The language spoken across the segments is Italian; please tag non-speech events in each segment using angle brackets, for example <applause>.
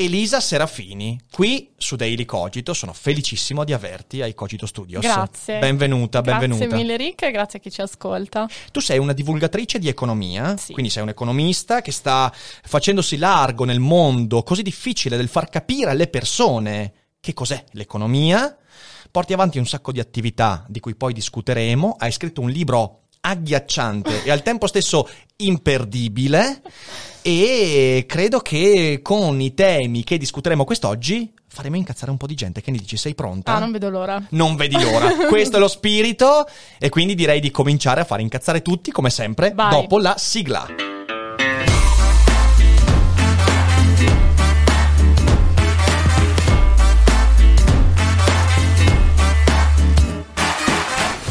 Elisa Serafini, qui su Daily Cogito, sono felicissimo di averti ai Cogito Studios. Grazie. Benvenuta, benvenuta. Grazie mille Rick e grazie a chi ci ascolta. Tu sei una divulgatrice di economia, Sì. quindi sei un economista che sta facendosi largo nel mondo così difficile del far capire alle persone che cos'è l'economia. Porti avanti un sacco di attività di cui poi discuteremo. Hai scritto un libro agghiacciante e al tempo stesso imperdibile e credo che con i temi che discuteremo quest'oggi faremo incazzare un po' di gente. Che ne dici? Sei pronta? Ah, non vedo l'ora. Non vedi l'ora. <laughs> Questo è lo spirito e quindi direi di cominciare a fare incazzare tutti, come sempre, Vai. dopo la sigla.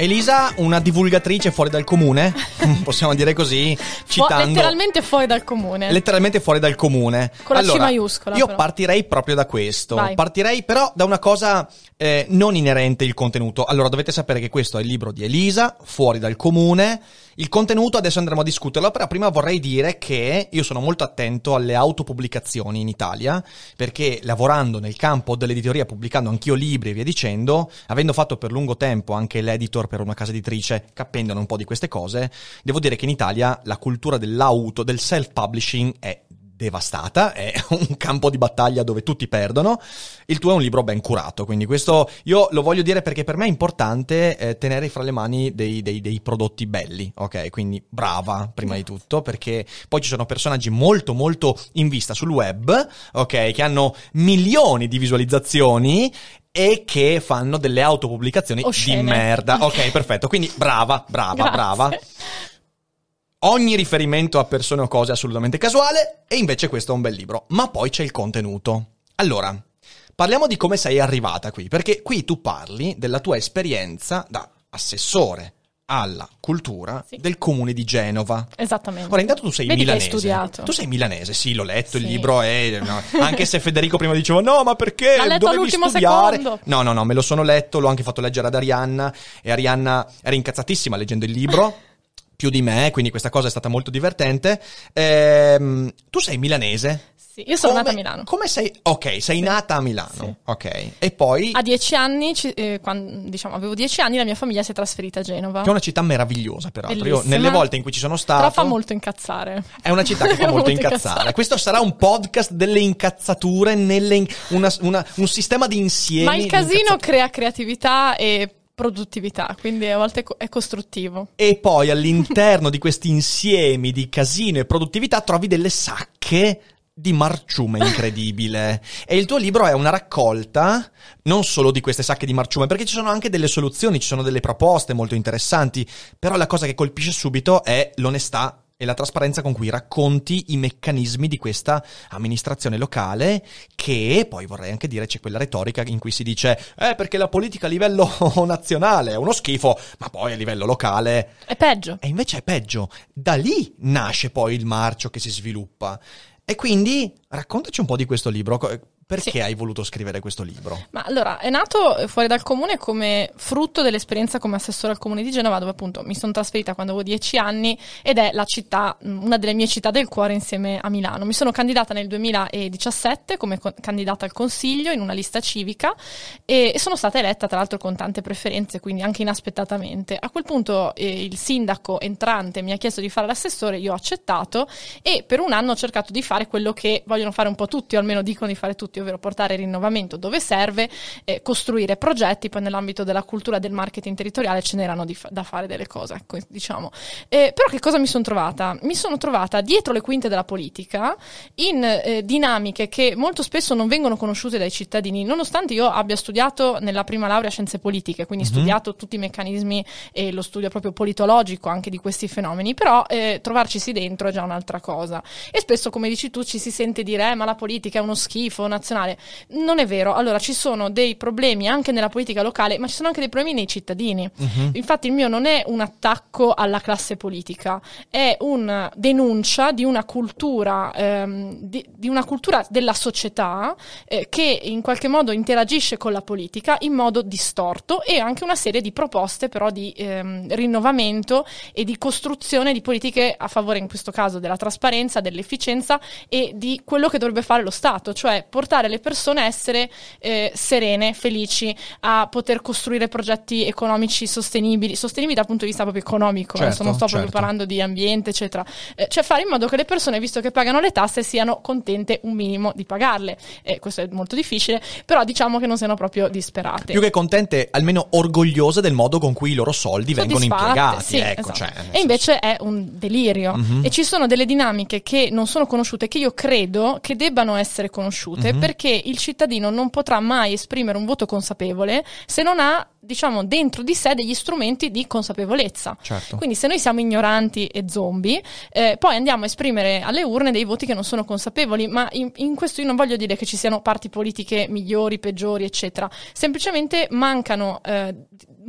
Elisa, una divulgatrice fuori dal comune, <laughs> possiamo dire così, citando... letteralmente fuori dal comune. letteralmente fuori dal comune. Con la C allora, maiuscola, Io però. partirei proprio da questo. Vai. Partirei però da una cosa eh, non inerente il contenuto. Allora, dovete sapere che questo è il libro di Elisa, fuori dal comune. Il contenuto adesso andremo a discuterlo, però prima vorrei dire che io sono molto attento alle autopubblicazioni in Italia, perché lavorando nel campo dell'editoria, pubblicando anch'io libri e via dicendo, avendo fatto per lungo tempo anche l'editor per una casa editrice, capendone un po' di queste cose, devo dire che in Italia la cultura dell'auto, del self-publishing è devastata, è <laughs> un campo di battaglia dove tutti perdono. Il tuo è un libro ben curato, quindi questo io lo voglio dire perché per me è importante eh, tenere fra le mani dei, dei- dei prodotti belli, ok? Quindi brava prima di tutto, perché poi ci sono personaggi molto molto in vista sul web, ok? Che hanno milioni di visualizzazioni e che fanno delle autopubblicazioni di Oscene. merda. Ok, perfetto. Quindi brava, brava, brava ogni riferimento a persone o cose è assolutamente casuale e invece questo è un bel libro. Ma poi c'è il contenuto. Allora, parliamo di come sei arrivata qui, perché qui tu parli della tua esperienza da assessore alla cultura Sì. del comune di Genova. Esattamente. Ora, intanto tu sei Vedi che hai milanese. studiato. Tu sei milanese, sì, l'ho letto, il Sì. libro è... no, anche se Federico prima diceva, no, ma perché L'ha letto dovevi all'ultimo studiare? secondo. No, no, no, me lo sono letto, l'ho anche fatto leggere ad Arianna e Arianna era incazzatissima leggendo il libro. <laughs> Più di me, quindi questa cosa è stata molto divertente. Ehm, tu sei milanese? Sì, io sono Come- nata a Milano. Come sei? Ok, sei nata a Milano. Sì. Ok. E poi... A dieci anni, eh, quan- diciamo, avevo dieci anni, la mia famiglia si è trasferita a Genova. Che è una città meravigliosa, peraltro. Io, nelle volte in cui ci sono stato. Però fa molto incazzare. È una città che <laughs> fa molto incazzare. Questo sarà un podcast delle incazzature, nelle una- una- un sistema di insiemi. Ma il casino crea creatività e produttività, quindi a volte è costruttivo. E poi all'interno di questi insiemi di casino e produttività trovi delle sacche di marciume incredibile. E il tuo libro è una raccolta non solo di queste sacche di marciume, perché ci sono anche delle soluzioni, ci sono delle proposte molto interessanti, però la cosa che colpisce subito è l'onestà e la trasparenza con cui racconti i meccanismi di questa amministrazione locale che poi vorrei anche dire c'è quella retorica in cui si dice eh perché la politica a livello <laughs> nazionale è uno schifo ma poi a livello locale È peggio. e invece è peggio. Da lì nasce poi il marcio che si sviluppa. E quindi raccontaci un po' di questo libro. Perché Sì. hai voluto scrivere questo libro? Ma allora, è nato fuori dal comune come frutto dell'esperienza come assessore al comune di Genova, dove appunto mi sono trasferita quando avevo dieci anni ed è la città, una delle mie città del cuore insieme a Milano. Mi sono candidata nel 2017 come co- candidata al consiglio in una lista civica e, e sono stata eletta tra l'altro con tante preferenze, quindi anche inaspettatamente. A quel punto eh, il sindaco entrante mi ha chiesto di fare l'assessore, io ho accettato e per un anno ho cercato di fare quello che vogliono fare un po' tutti, o almeno dicono di fare tutti, ovvero portare rinnovamento dove serve, eh, costruire progetti, poi nell'ambito della cultura del marketing territoriale ce n'erano fa- da fare delle cose, ecco, diciamo. Eh, però che cosa mi sono trovata? Mi sono trovata dietro le quinte della politica in eh, dinamiche che molto spesso non vengono conosciute dai cittadini, nonostante io abbia studiato nella prima laurea scienze politiche, quindi studiato tutti i meccanismi e lo studio proprio politologico anche di questi fenomeni, però eh, trovarcisi dentro è già un'altra cosa. E spesso, come dici tu, ci si sente dire, eh, ma la politica è uno schifo nazionale. Non è vero. Allora, ci sono dei problemi anche nella politica locale, ma ci sono anche dei problemi nei cittadini. Infatti, il mio non è un attacco alla classe politica, è una denuncia di una cultura, ehm, di, di una cultura della società eh, che in qualche modo interagisce con la politica in modo distorto e anche una serie di proposte però di ehm, rinnovamento e di costruzione di politiche a favore in questo caso della trasparenza, dell'efficienza e di quello che dovrebbe fare lo Stato, cioè portare le persone a essere eh, serene, felici, a poter costruire progetti economici sostenibili, sostenibili dal punto di vista proprio economico, Certo, adesso non sto proprio certo. parlando di ambiente, eccetera, Eh, cioè fare in modo che le persone, visto che pagano le tasse, siano contente un minimo di pagarle. Eh, questo è molto difficile, però diciamo che non siano proprio disperate. Più che contente, almeno orgogliose del modo con cui i loro soldi vengono impiegati. sì, ecco, esatto. cioè, e invece è un delirio Mhm. e ci sono delle dinamiche che non sono conosciute che io credo che debbano essere conosciute Mhm. Perché il cittadino non potrà mai esprimere un voto consapevole se non ha diciamo dentro di sé degli strumenti di consapevolezza. Certo. quindi se noi siamo ignoranti e zombie eh, poi andiamo a esprimere alle urne dei voti che non sono consapevoli ma in, in questo io non voglio dire che ci siano parti politiche migliori peggiori eccetera. Semplicemente mancano eh,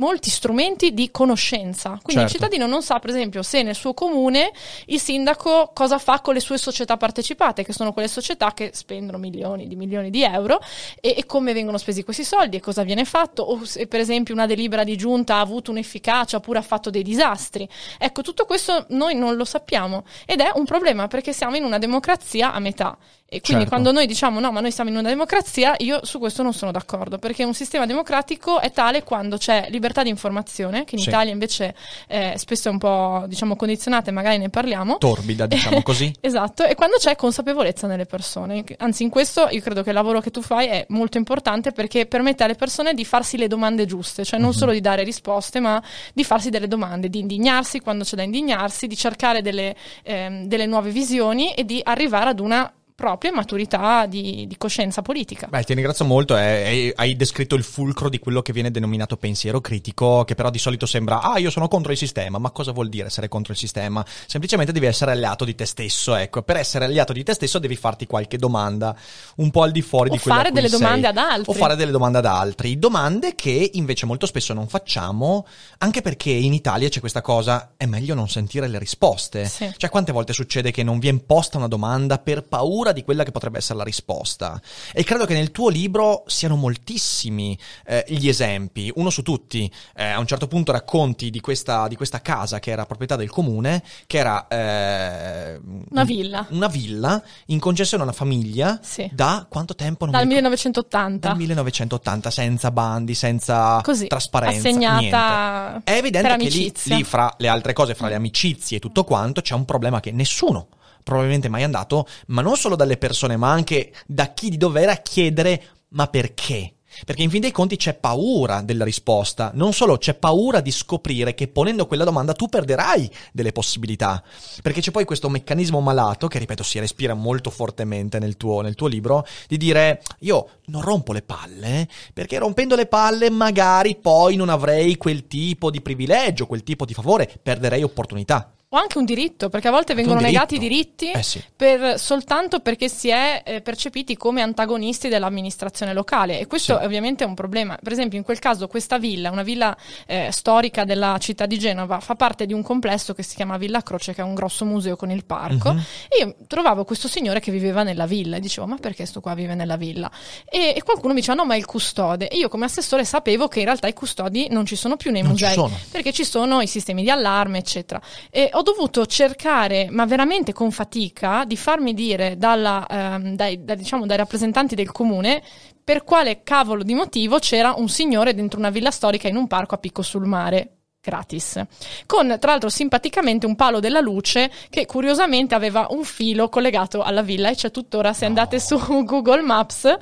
molti strumenti di conoscenza. Quindi il Certo. cittadino non sa per esempio se nel suo comune il sindaco cosa fa con le sue società partecipate che sono quelle società che spendono milioni di milioni di euro e, e come vengono spesi questi soldi e cosa viene fatto o se per esempio una delibera di giunta ha avuto un'efficacia oppure ha fatto dei disastri. Ecco tutto questo noi non lo sappiamo ed è un problema perché siamo in una democrazia a metà e quindi Certo. quando noi diciamo no ma noi siamo in una democrazia io su questo non sono d'accordo perché un sistema democratico è tale quando c'è libertà di informazione che in Sì. Italia invece eh, spesso è un po' diciamo condizionata e magari ne parliamo Torbida, diciamo <laughs> così. Esatto, e quando c'è consapevolezza nelle persone. Anzi, in questo io credo che il lavoro che tu fai è molto importante perché permette alle persone di farsi le domande giuste, cioè non Mhm. solo di dare risposte, ma di farsi delle domande, di indignarsi quando c'è da indignarsi, di cercare delle, ehm, delle nuove visioni e di arrivare ad una propria maturità di, di coscienza politica. Beh, ti ringrazio molto. eh, eh, hai descritto il fulcro di quello che viene denominato pensiero critico, che però di solito sembra, ah, io sono contro il sistema. Ma cosa vuol dire essere contro il sistema? Semplicemente devi essere alleato di te stesso. Ecco, per essere alleato di te stesso devi farti qualche domanda un po' al di fuori O di quella a fare cui delle sei. domande ad altri. O fare delle domande ad altri. Domande che invece molto spesso non facciamo, anche perché in Italia c'è questa cosa, è meglio non sentire le risposte. Sì. Cioè, quante volte succede che non viene posta una domanda per paura di quella che potrebbe essere la risposta? E credo che nel tuo libro siano moltissimi eh, gli esempi. Uno su tutti, eh, a un certo punto racconti di questa, di questa casa che era proprietà del comune, che era eh, Una villa. Una villa in concessione a una famiglia Sì. da quanto tempo? Non Dal mi ricordo. 1980. Dal 1980, senza bandi, senza Così, trasparenza. assegnata niente. È evidente che lì, lì, fra le altre cose, fra le amicizie e tutto quanto, c'è un problema che nessuno probabilmente mai andato, ma non solo dalle persone, ma anche da chi di dovere a chiedere ma perché? Perché in fin dei conti c'è paura della risposta, non solo c'è paura di scoprire che ponendo quella domanda tu perderai delle possibilità, perché c'è poi questo meccanismo malato, che ripeto si respira molto fortemente nel tuo, nel tuo libro, di dire io non rompo le palle, perché rompendo le palle magari poi non avrei quel tipo di privilegio, quel tipo di favore, perderei opportunità. O anche un diritto, perché a volte vengono negati i diritti Eh sì. per- soltanto perché si è eh, percepiti come antagonisti dell'amministrazione locale e questo Sì. è ovviamente un problema. Per esempio, in quel caso questa villa, una villa eh, storica della città di Genova, fa parte di un complesso che si chiama Villa Croce, che è un grosso museo con il parco. Mhm. E io trovavo questo signore che viveva nella villa e dicevo: Ma perché sto qua vive nella villa? E, e qualcuno mi diceva: No, ma è il custode. E io, come assessore, sapevo che in realtà i custodi non ci sono più nei Non ci musei sono. perché ci sono i sistemi di allarme, eccetera. E ho dovuto cercare, ma veramente con fatica, di farmi dire dalla, ehm, dai, da- diciamo, dai rappresentanti del comune per quale cavolo di motivo c'era un signore dentro una villa storica in un parco a picco sul mare. Gratis, con tra l'altro simpaticamente un palo della luce che curiosamente aveva un filo collegato alla villa e c'è tuttora. Se andate su <laughs> Google Maps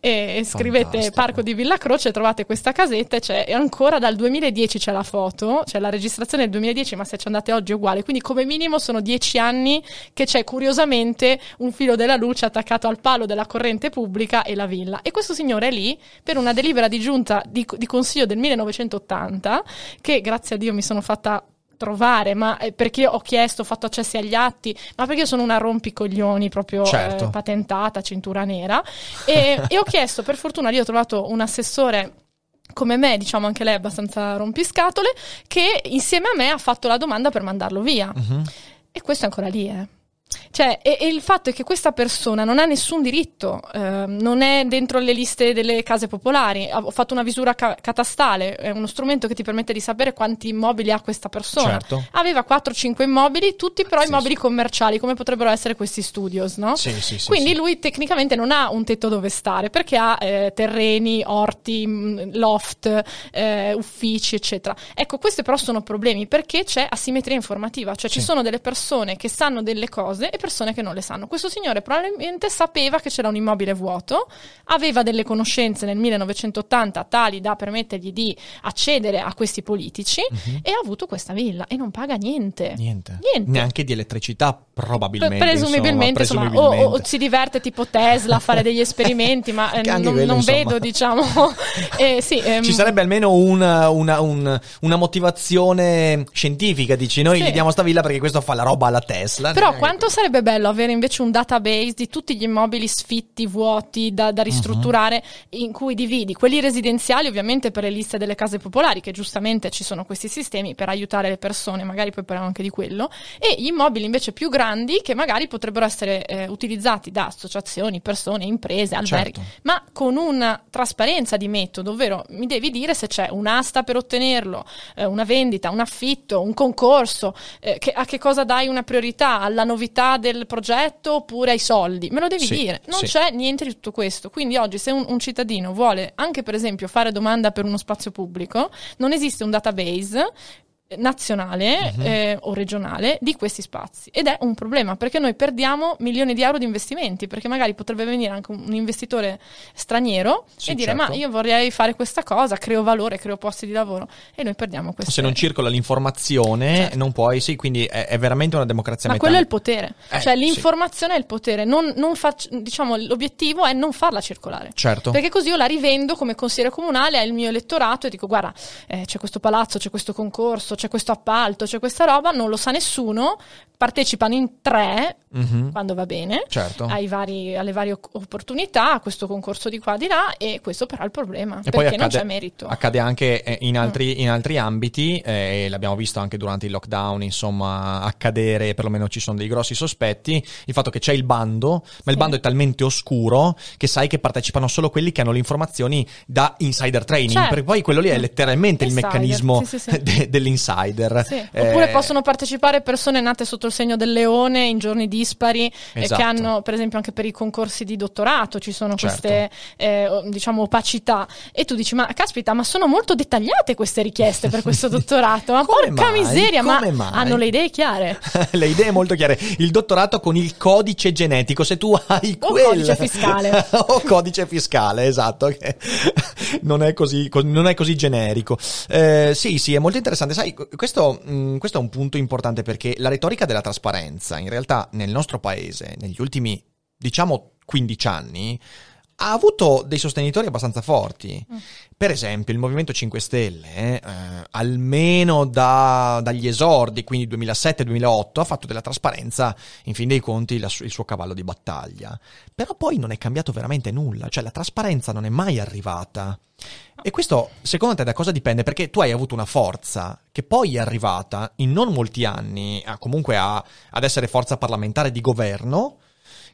e scrivete Fantastico. Parco di Villa Croce, trovate questa casetta. e C'è ancora dal 2010 c'è la foto, c'è la registrazione del 2010, ma se ci andate oggi è uguale. Quindi, come minimo, sono dieci anni che c'è curiosamente un filo della luce attaccato al palo della corrente pubblica e la villa. E questo signore è lì per una delibera di giunta di, di consiglio del 1980, che grazie a Dio mi sono fatta trovare, ma eh, perché ho chiesto, ho fatto accessi agli atti, ma perché sono una rompicoglioni proprio Certo. eh, patentata, cintura nera, e, <laughs> e ho chiesto, per fortuna lì ho trovato un assessore come me, diciamo anche lei abbastanza rompiscatole, che insieme a me ha fatto la domanda per mandarlo via. Mhm. E questo è ancora lì, eh. Cioè, e, e il fatto è che questa persona non ha nessun diritto, ehm, non è dentro le liste delle case popolari. Ho fatto una visura ca- catastale, è uno strumento che ti permette di sapere quanti immobili ha questa persona. Certo. Aveva 4-5 immobili, tutti però Sì, immobili sì. commerciali, come potrebbero essere questi studios, no? Sì, sì, sì, Quindi lui tecnicamente non ha un tetto dove stare, perché ha eh, terreni, orti, mh, loft, eh, uffici, eccetera. Ecco, questi però sono problemi perché c'è asimmetria informativa, cioè ci sono delle persone che sanno delle cose e persone che non le sanno. Questo signore probabilmente sapeva che c'era un immobile vuoto, aveva delle conoscenze nel 1980 tali da permettergli di accedere a questi politici e ha avuto questa villa e non paga niente. Niente. Niente. Neanche di elettricità, probabilmente. Presumibilmente, insomma, insomma, o- o, presumibilmente. si diverte tipo Tesla a fare degli esperimenti, ma eh, non, quello, non vedo, diciamo. <laughs> eh, sì, ehm, Ci sarebbe almeno una, una- un- una motivazione scientifica, dici noi Sì. gli diamo sta villa perché questo fa la roba alla Tesla. Però quanto sarebbe bello avere invece un database di tutti gli immobili sfitti, vuoti, da, da ristrutturare, in cui dividi quelli residenziali ovviamente per le liste delle case popolari, che giustamente ci sono questi sistemi per aiutare le persone, magari poi parliamo anche di quello, e gli immobili invece più grandi che magari potrebbero essere eh, utilizzati da associazioni, persone, imprese, alberghi, Certo. ma con una trasparenza di metodo, ovvero mi devi dire se c'è un'asta per ottenerlo, eh, una vendita, un affitto, un concorso, eh, che- a che cosa dai una priorità, alla novità del progetto oppure ai soldi, me lo devi Sì, dire, non sì. c'è niente di tutto questo, quindi oggi se un, un cittadino vuole anche per esempio fare domanda per uno spazio pubblico, non esiste un database nazionale Mhm. eh, o regionale di questi spazi ed è un problema perché noi perdiamo milioni di euro di investimenti perché magari potrebbe venire anche un investitore straniero Sì, e dire certo. ma io vorrei fare questa cosa creo valore, creo posti di lavoro e noi perdiamo questo Se non circola l'informazione, Certo. non puoi, sì, quindi è, è veramente una democrazia ma a quello è il metà. potere Eh, cioè sì. l'informazione è il potere non, non fac- diciamo l'obiettivo è non farla circolare Certo. Perché così io la rivendo come consigliere comunale al mio elettorato e dico: guarda, eh, c'è questo palazzo, c'è questo concorso, c'è questo appalto, c'è questa roba, non lo sa nessuno. Partecipano in tre Mhm. quando va bene. Certo. vari- alle varie opportunità, a questo concorso di qua di là, e questo però è il problema. E perché poi non accade, c'è merito. accade anche eh, in altri, in altri ambiti, eh, e l'abbiamo visto anche durante il lockdown, insomma, accadere, perlomeno ci sono dei grossi sospetti, il fatto che c'è il bando, ma il Sì. bando è talmente oscuro che sai che partecipano solo quelli che hanno le informazioni da insider training, Certo. perché poi quello lì è Mm. letteralmente il Insider, meccanismo sì, sì, de- dell'insider. Eh, Oppure possono partecipare persone nate sotto il segno del leone in giorni dispari eh, Esatto. che hanno, per esempio, anche per i concorsi di dottorato ci sono Certo. queste eh, o- diciamo opacità. E tu dici: Ma caspita, ma sono molto dettagliate queste richieste per questo <laughs> dottorato. Ma porca mai? miseria, Come ma mai? hanno le idee chiare. <laughs> le idee molto chiare. Il dottorato con il codice genetico, se tu hai O quel... codice fiscale. <laughs> o codice fiscale, esatto, non è così, co- non è così generico. Eh, sì, sì, è molto interessante. Sai, questo, mh, questo è un punto importante perché la retorica della trasparenza, in realtà, nel nostro paese, negli ultimi, diciamo, 15 anni, ha avuto dei sostenitori abbastanza forti. Per esempio, il Movimento 5 Stelle, eh, almeno da- dagli esordi, quindi 2007-2008, ha fatto della trasparenza, in fin dei conti, la il suo cavallo di battaglia. Però poi non è cambiato veramente nulla, cioè la trasparenza non è mai arrivata. E questo, secondo te, da cosa dipende? Perché tu hai avuto una forza che poi è arrivata in non molti anni, a- comunque a- ad essere forza parlamentare di governo,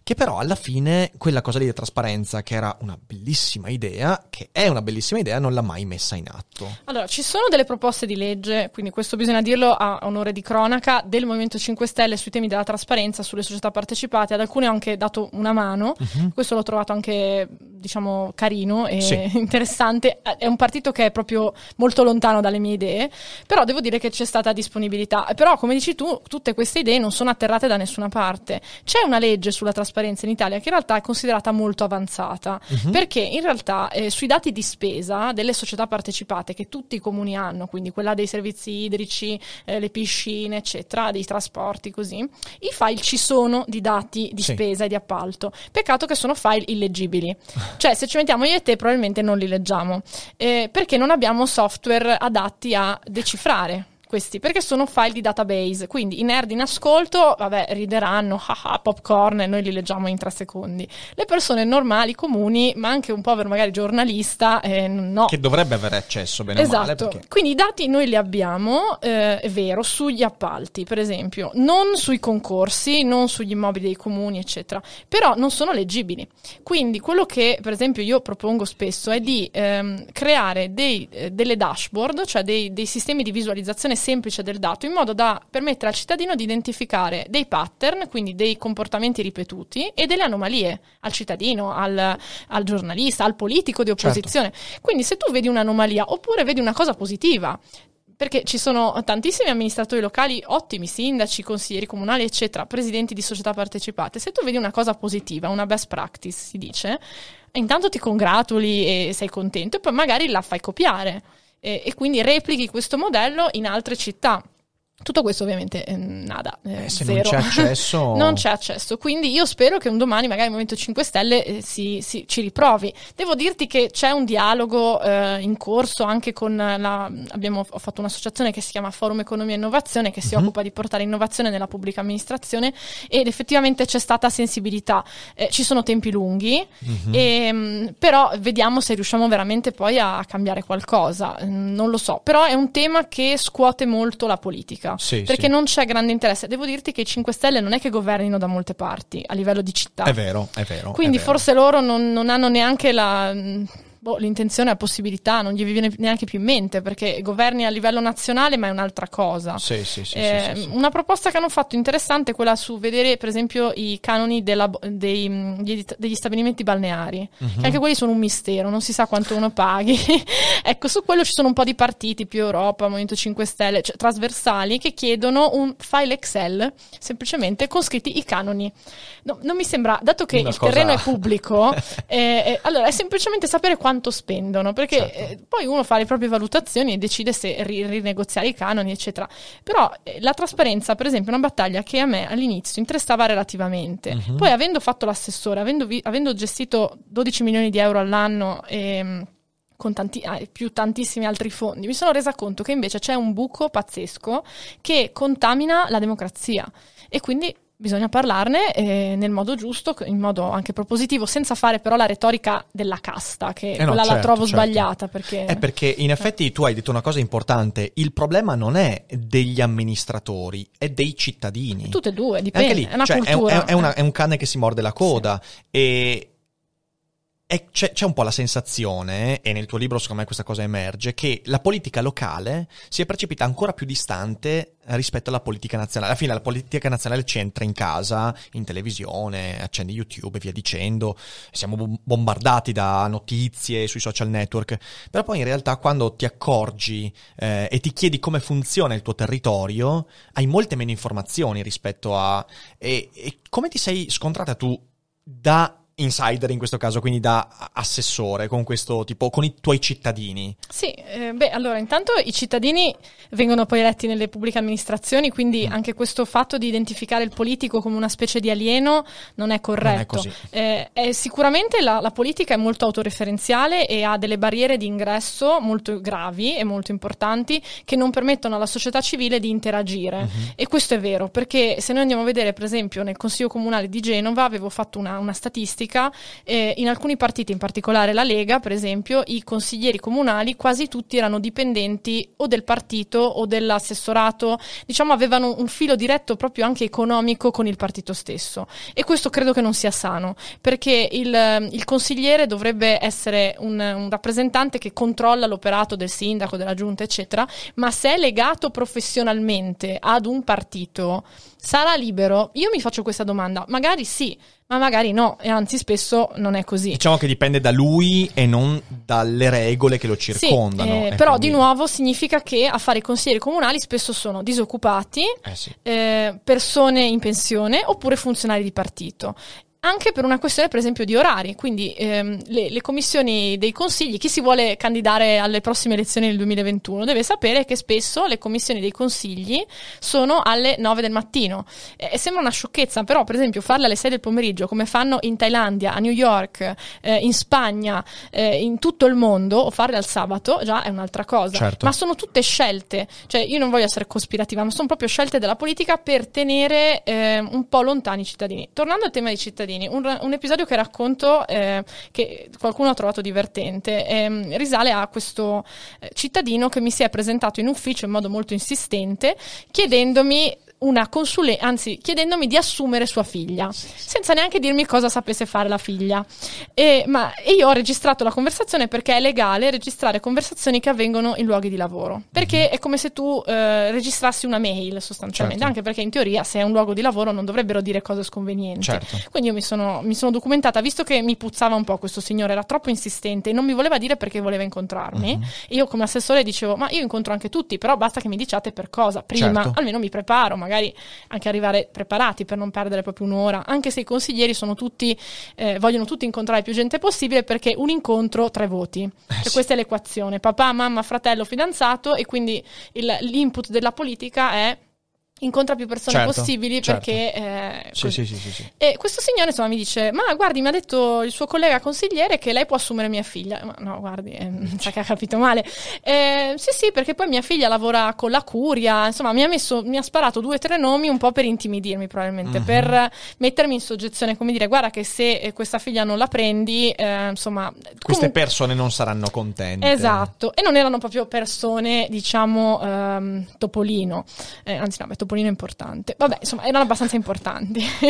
che però alla fine quella cosa lì di trasparenza, che era una bellissima idea, che è una bellissima idea, non l'ha mai messa in atto. Allora, ci sono delle proposte di legge, quindi questo bisogna dirlo a onore di cronaca, del Movimento 5 Stelle sui temi della trasparenza, sulle società partecipate, ad alcune ho anche dato una mano, questo l'ho trovato anche, diciamo, carino e Sì. <laughs> interessante, è un partito che è proprio molto lontano dalle mie idee, però devo dire che c'è stata disponibilità, però come dici tu, tutte queste idee non sono atterrate da nessuna parte. C'è una legge sulla trasparenza in Italia che in realtà è considerata molto avanzata, perché in realtà eh, sui dati di spesa delle società partecipate che tutti i comuni hanno, quindi quella dei servizi idrici, eh, le piscine, eccetera, dei trasporti, così, i file ci sono di dati di Sì. spesa e di appalto. Peccato che sono file illeggibili. <laughs> Cioè, se ci mettiamo io e te, probabilmente non li leggiamo. Eh, perché non abbiamo software adatti a decifrare questi, perché sono file di database. Quindi i nerd in ascolto, vabbè, rideranno, <laughs> haha, popcorn, e noi li leggiamo in tre secondi. Le persone normali, comuni, ma anche un povero magari giornalista, eh, no. Che dovrebbe avere accesso bene o male. Esatto, Perché... quindi i dati noi li abbiamo, eh, è vero, sugli appalti, per esempio, non sui concorsi, non sugli immobili dei comuni, eccetera, però non sono leggibili. Quindi quello che, per esempio, io propongo spesso è di ehm, creare dei, eh, delle dashboard, cioè dei, dei sistemi di visualizzazione semplice del dato, in modo da permettere al cittadino di identificare dei pattern, quindi dei comportamenti ripetuti e delle anomalie al cittadino, al, al giornalista, al politico di opposizione. Quindi se tu vedi un'anomalia oppure vedi una cosa positiva, perché ci sono tantissimi amministratori locali, ottimi sindaci, consiglieri comunali, eccetera, presidenti di società partecipate. Se tu vedi una cosa positiva, una best practice, si dice, intanto ti congratuli e sei contento e poi magari la fai copiare e, e quindi replichi questo modello in altre città. Tutto questo ovviamente eh, nada, eh, Eh, se non zero. c'è accesso- <laughs> non c'è accesso. Quindi io spero che un domani magari il Movimento 5 Stelle eh, si, si- ci riprovi. Devo dirti che c'è un dialogo eh, in corso anche con la... Abbiamo ho fatto un'associazione che si chiama Forum Economia e Innovazione che si Mhm. occupa di portare innovazione nella pubblica amministrazione ed effettivamente c'è stata sensibilità. Eh, ci sono tempi lunghi, Mhm. e, mh, però vediamo se riusciamo veramente poi a cambiare qualcosa. Mm, Non lo so, però è un tema che scuote molto la politica Sì, perché sì. non c'è grande interesse. Devo dirti che i 5 Stelle non è che governino da molte parti a livello di città. È vero, è vero. Quindi è vero. forse loro non, non hanno neanche la, boh, l'intenzione, la possibilità, non gli viene neanche più in mente perché governi a livello nazionale ma è un'altra cosa. Sì, sì, sì, Eh, sì, sì. Una proposta che hanno fatto interessante è quella su vedere, per esempio, i canoni della- dei- degli, degli stabilimenti balneari. Mhm. Che anche quelli sono un mistero, non si sa quanto uno paghi. <laughs> ecco, su quello ci sono un po' di partiti, più Europa, Movimento 5 Stelle, cioè trasversali, che chiedono un file Excel semplicemente con scritti i canoni. No, non mi sembra, dato che Una il cosa- terreno è pubblico, <laughs> eh, eh, allora è semplicemente sapere quanto spendono, perché Certo. eh, poi uno fa le proprie valutazioni e decide se ri- rinegoziare i canoni, eccetera. Però eh, la trasparenza, per esempio, è una battaglia che a me all'inizio interessava relativamente. Mhm. Poi, avendo fatto l'assessore, avendo, vi- avendo gestito 12 milioni di euro all'anno e con tanti, ah, più tantissimi altri fondi, mi sono resa conto che invece c'è un buco pazzesco che contamina la democrazia e quindi bisogna parlarne eh, nel modo giusto, in modo anche propositivo, senza fare però la retorica della casta, che Eh no, quella la certo, trovo certo. sbagliata perché... È perché in effetti tu hai detto una cosa importante, il problema non è degli amministratori, è dei cittadini. Tutte e due, dipende, Anche lì, è una cioè, è, un- cultura. è una- è un cane che si morde la coda e e c'è, c'è un po' la sensazione, e nel tuo libro secondo me questa cosa emerge, che la politica locale si è percepita ancora più distante rispetto alla politica nazionale. Alla fine la politica nazionale c'entra in casa, in televisione, accendi YouTube e via dicendo, siamo bom- bombardati da notizie sui social network, però poi in realtà quando ti accorgi eh, e ti chiedi come funziona il tuo territorio, hai molte meno informazioni rispetto a... E, e come ti sei scontrata tu da insider in questo caso, quindi da assessore con questo tipo, con i tuoi cittadini? Sì, eh, beh, allora intanto i cittadini vengono poi eletti nelle pubbliche amministrazioni, quindi mm. anche questo fatto di identificare il politico come una specie di alieno non è corretto. Non è. Eh, è sicuramente la, la, politica è molto autoreferenziale e ha delle barriere di ingresso molto gravi e molto importanti che non permettono alla società civile di interagire. Mm-hmm. E questo è vero, perché se noi andiamo a vedere, per esempio, nel Consiglio Comunale di Genova, avevo fatto una, una statistica, eh, in alcuni partiti, in particolare la Lega, per esempio, i consiglieri comunali quasi tutti erano dipendenti o del partito o dell'assessorato, diciamo avevano un filo diretto proprio anche economico con il partito stesso. E questo credo che non sia sano, perché il, il consigliere dovrebbe essere un, un rappresentante che controlla l'operato del sindaco, della giunta, eccetera, ma se è legato professionalmente ad un partito, sarà libero? Io mi faccio questa domanda, magari sì, ma magari no, e anzi spesso non è così. Diciamo che dipende da lui e non dalle regole che lo circondano. Sì, eh, però quindi... di nuovo significa che a fare i consiglieri comunali spesso sono disoccupati, eh sì. eh, persone in pensione oppure funzionari di partito anche per una questione, per esempio, di orari. Quindi ehm, le, le, commissioni dei consigli, chi si vuole candidare alle prossime elezioni del 2021 deve sapere che spesso le commissioni dei consigli sono alle 9 del mattino. E, sembra una sciocchezza, però, per esempio, farle alle 6 del pomeriggio, come fanno in Thailandia, a New York, eh, in Spagna, eh, in tutto il mondo, o farle al sabato, già è un'altra cosa. Certo. Ma sono tutte scelte. Cioè, io non voglio essere cospirativa, ma sono proprio scelte della politica per tenere eh, un po' lontani i cittadini. Tornando al tema dei cittadini cittadini. Un, un episodio che racconto, eh, che qualcuno ha trovato divertente, eh, risale a questo eh, cittadino che mi si è presentato in ufficio in modo molto insistente chiedendomi una consulenza, anzi chiedendomi di assumere sua figlia, senza neanche dirmi cosa sapesse fare la figlia. E, ma, e io ho registrato la conversazione perché è legale registrare conversazioni che avvengono in luoghi di lavoro, perché mm-hmm. è come se tu eh, registrassi una mail sostanzialmente, certo. anche perché in teoria se è un luogo di lavoro non dovrebbero dire cose sconvenienti. Certo. Quindi io mi sono, mi sono, documentata, visto che mi puzzava un po' questo signore, era troppo insistente e non mi voleva dire perché voleva incontrarmi. Mm-hmm. Io come assessore dicevo, ma io incontro anche tutti, però basta che mi diciate per cosa, prima, certo. almeno mi preparo, magari magari anche arrivare preparati per non perdere proprio un'ora, anche se i consiglieri sono tutti, eh, vogliono tutti incontrare più gente possibile perché un incontro, tre voti. Eh, cioè, sì. Questa è l'equazione, papà, mamma, fratello, fidanzato e quindi il, l'input della politica è incontra più persone certo, possibili certo. perché eh, sì, sì, sì, e questo signore insomma mi dice ma guardi mi ha detto il suo collega consigliere che lei può assumere mia figlia. Ma no guardi eh, <laughs> sa che ha capito male. Eh, sì sì perché poi mia figlia lavora con la curia insomma mi ha messo mi ha sparato due o tre nomi un po' per intimidirmi probabilmente mm-hmm. per mettermi in soggezione come dire guarda che se eh, questa figlia non la prendi eh, insomma queste comunque... persone non saranno contente. Esatto e non erano proprio persone diciamo ehm, topolino. Eh, anzi no beh, topolino importante. Vabbè, insomma, erano abbastanza importanti. <laughs>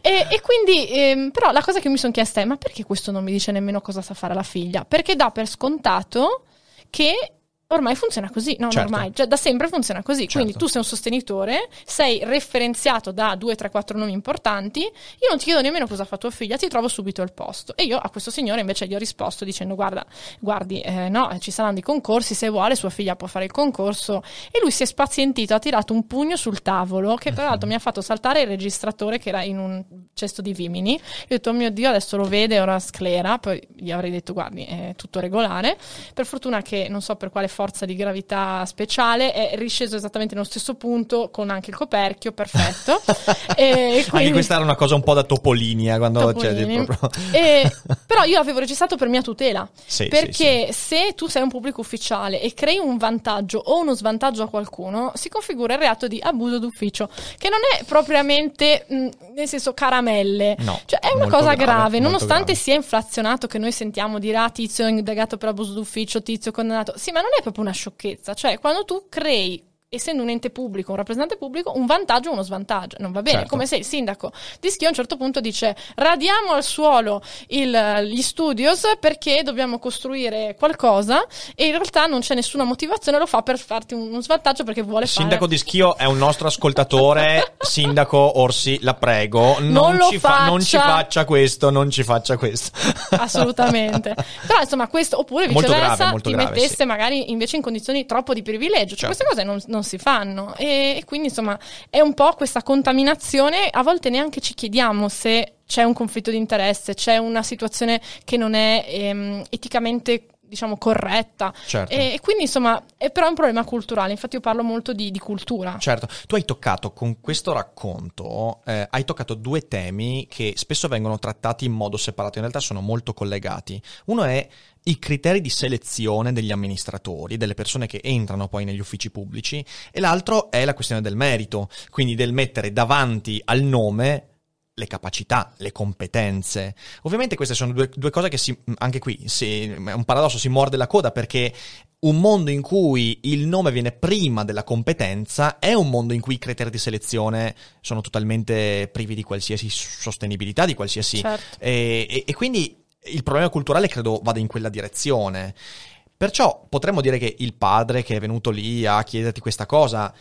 e, e, quindi, ehm, però, la cosa che mi sono chiesta è: ma perché questo non mi dice nemmeno cosa sa fare la figlia? Perché dà per scontato che Ormai funziona così, no, certo. ormai, cioè, da sempre funziona così. Certo. Quindi tu sei un sostenitore, sei referenziato da due, tre, quattro nomi importanti, io non ti chiedo nemmeno cosa fa tua figlia, ti trovo subito il posto. E io a questo signore invece gli ho risposto dicendo guarda, guardi, eh, no, ci saranno dei concorsi, se vuole sua figlia può fare il concorso. E lui si è spazientito, ha tirato un pugno sul tavolo, che tra l'altro mi ha fatto saltare il registratore che era in un cesto di vimini. Io ho detto, oh mio Dio, adesso lo vede, ora sclera, poi gli avrei detto guardi, è tutto regolare. Per fortuna che non so per quale forza di gravità speciale, è risceso esattamente nello stesso punto con anche il coperchio, perfetto. <laughs> e quindi... Anche questa era una cosa un po' da topolinia quando Topolini. Cioè, proprio... e... <laughs> Però io avevo registrato per mia tutela, sì, perché sì, sì. se tu sei un pubblico ufficiale e crei un vantaggio o uno svantaggio a qualcuno, si configura il reato di abuso d'ufficio, che non è propriamente, mh, nel senso, caramelle. No, cioè è una cosa grave, grave nonostante grave. sia inflazionato che noi sentiamo dire ah tizio indagato per abuso d'ufficio, tizio condannato. Sì, ma non è proprio una sciocchezza. Cioè quando tu crei essendo un ente pubblico, un rappresentante pubblico, un vantaggio o uno svantaggio. Non va bene, certo. come se il sindaco di Schio a un certo punto dice radiamo al suolo il, gli studios perché dobbiamo costruire qualcosa e in realtà non c'è nessuna motivazione, lo fa per farti uno svantaggio perché vuole fare... Il sindaco di Schio è un nostro ascoltatore, <laughs> sindaco Orsi, la prego, non, non, ci, fa, non ci, faccia questo, non ci faccia questo. Assolutamente. <laughs> Però insomma questo, oppure viceversa, molto grave, molto ti grave, mettesse sì. magari invece in condizioni troppo di privilegio. Cioè certo. queste cose non, non non si fanno. E, e quindi insomma è un po' questa contaminazione, a volte neanche ci chiediamo se c'è un conflitto di interesse, c'è una situazione che non è ehm, eticamente diciamo corretta. Certo. e, e quindi insomma è però un problema culturale. Infatti io parlo molto di, di cultura. Certo, tu hai toccato con questo racconto, eh, hai toccato due temi che spesso vengono trattati in modo separato, in realtà sono molto collegati. Uno è i criteri di selezione degli amministratori, delle persone che entrano poi negli uffici pubblici, e l'altro è la questione del merito, quindi del mettere davanti al nome le capacità, le competenze. Ovviamente queste sono due, due cose che si, anche qui si, è un paradosso, si morde la coda perché un mondo in cui il nome viene prima della competenza è un mondo in cui i criteri di selezione sono totalmente privi di qualsiasi sostenibilità, di qualsiasi... Certo. E, e- e quindi il problema culturale credo vada in quella direzione. Perciò potremmo dire che il padre che è venuto lì a chiederti questa cosa,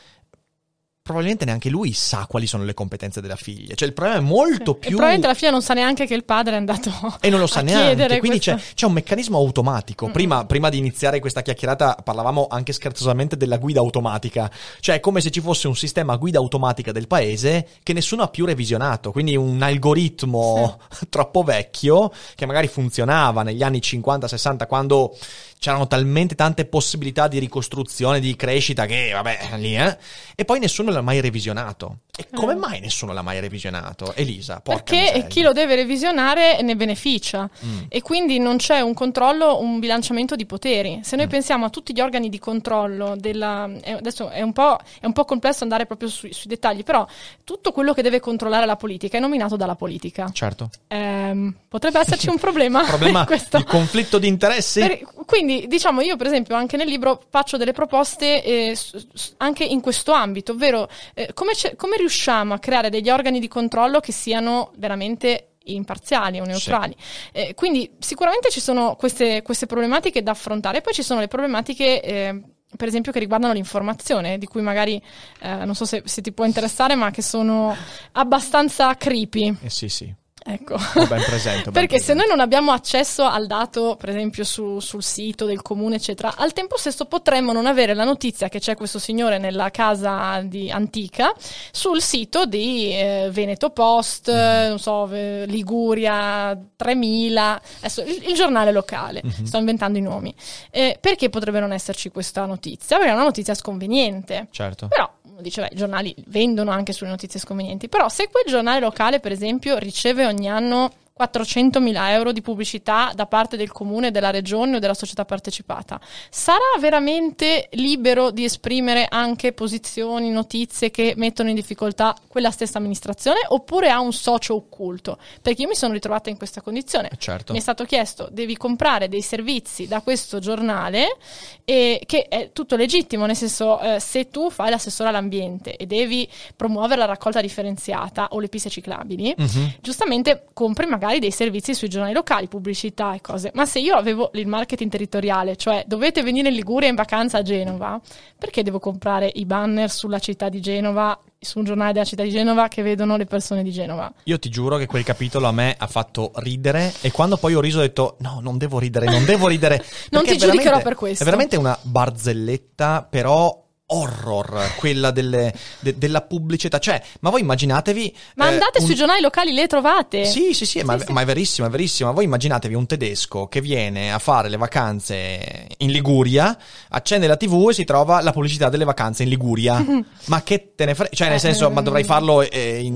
probabilmente neanche lui sa quali sono le competenze della figlia. Cioè il problema è molto e più... probabilmente la figlia non sa neanche che il padre è andato E non lo sa neanche, quindi questo. c'è, c'è un meccanismo automatico. Prima, prima di iniziare questa chiacchierata parlavamo anche scherzosamente della guida automatica, cioè è come se ci fosse un sistema guida automatica del paese che nessuno ha più revisionato, quindi un algoritmo <laughs> troppo vecchio che magari funzionava negli anni 50-60 quando c'erano talmente tante possibilità di ricostruzione, di crescita che vabbè, lì eh. E poi nessuno l'ha mai revisionato. E come Eh. mai nessuno l'ha mai revisionato? Elisa, porca Perché miseria. chi lo deve revisionare ne beneficia Mm. e quindi non c'è un controllo, un bilanciamento di poteri. Se noi Mm. pensiamo a tutti gli organi di controllo della... eh, adesso è un po', è un po' complesso andare proprio sui, sui dettagli, però tutto quello che deve controllare la politica è nominato dalla politica. Certo. Ehm, potrebbe esserci un problema. <laughs> problema <laughs> di conflitto di interessi? Per- quindi, diciamo, io per esempio anche nel libro faccio delle proposte eh, anche in questo ambito, ovvero eh, come, come riusciamo a creare degli organi di controllo che siano veramente imparziali o neutrali. Eh, quindi sicuramente ci sono queste, queste problematiche da affrontare, poi ci sono le problematiche... eh, per esempio che riguardano l'informazione, di cui magari eh, non so se, se ti può interessare, ma che sono abbastanza creepy. Eh sì, sì. Ecco. Ben presente. ben Perché se presente. noi non abbiamo accesso al dato, per esempio su- sul sito del comune, eccetera, al tempo stesso potremmo non avere la notizia che c'è questo signore nella casa di antica sul sito di eh, Veneto Post, eh, non so, Ve- Liguria 3000, adesso il, il giornale locale, Mm-hmm. sto inventando i nomi. Eh, perché potrebbe non esserci questa notizia? Perché è una notizia sconveniente. Certo. Però uno dice, beh, i giornali vendono anche sulle notizie sconvenienti. Però se quel giornale locale, per esempio, riceve ogni anno 400.000 euro di pubblicità da parte del comune, della regione o della società partecipata, sarà veramente libero di esprimere anche posizioni, notizie che mettono in difficoltà quella stessa amministrazione oppure ha un socio occulto? Perché io mi sono ritrovata in questa condizione. Certo. Mi è stato chiesto, devi comprare dei servizi da questo giornale, e che è tutto legittimo, nel senso, eh, se tu fai l'assessore all'ambiente e devi promuovere la raccolta differenziata o le piste ciclabili, Mhm. giustamente compri magari dei servizi sui giornali locali, pubblicità e cose. Ma se io avevo il marketing territoriale, cioè dovete venire in Liguria in vacanza a Genova, perché devo comprare i banner sulla città di Genova, su un giornale della città di Genova che vedono le persone di Genova? Io ti giuro che quel capitolo a me ha fatto ridere e quando poi ho riso ho detto no, non devo ridere, non devo ridere. <laughs> Non ti giudicherò per questo. È veramente una barzelletta, però horror, quella delle- de- della pubblicità. Cioè, ma voi immaginatevi... Ma eh, andate un- sui giornali locali, le trovate. Sì, sì, sì, ma, sì. ma è verissimo, è verissimo. Voi immaginatevi un tedesco che viene a fare le vacanze in Liguria, accende la TV e si trova la pubblicità delle vacanze in Liguria. <laughs> ma che te ne frega? Cioè, nel Eh, senso, ma dovrei farlo eh, in,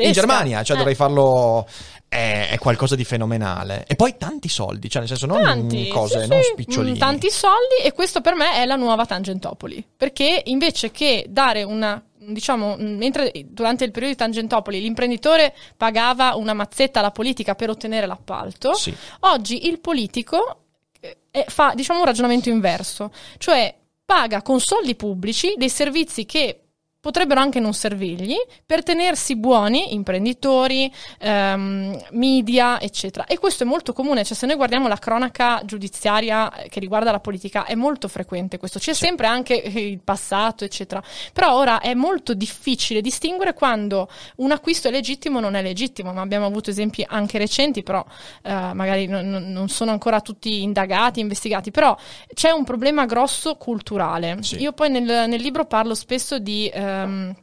in Germania, cioè Eh. dovrei farlo... È, qualcosa di fenomenale. E poi tanti soldi, cioè nel senso non Tanti, cose, sì, non sì, spicciolini. mm, tanti soldi e questo per me è la nuova Tangentopoli. Perché invece che dare una diciamo, mm, mentre durante il periodo di Tangentopoli l'imprenditore pagava una mazzetta alla politica per ottenere l'appalto, Sì. oggi il politico eh, fa diciamo un ragionamento inverso, cioè paga con soldi pubblici dei servizi che potrebbero anche non servirgli per tenersi buoni imprenditori, ehm, media, eccetera. E questo è molto comune, cioè se noi guardiamo la cronaca giudiziaria eh, che riguarda la politica è molto frequente questo, c'è sempre anche eh, il passato, eccetera. Però ora è molto difficile distinguere quando un acquisto è legittimo o non è legittimo, ma abbiamo avuto esempi anche recenti, però eh, magari non, non- sono ancora tutti indagati, investigati, però c'è un problema grosso culturale. Sì. Io poi nel, nel libro parlo spesso di ehm,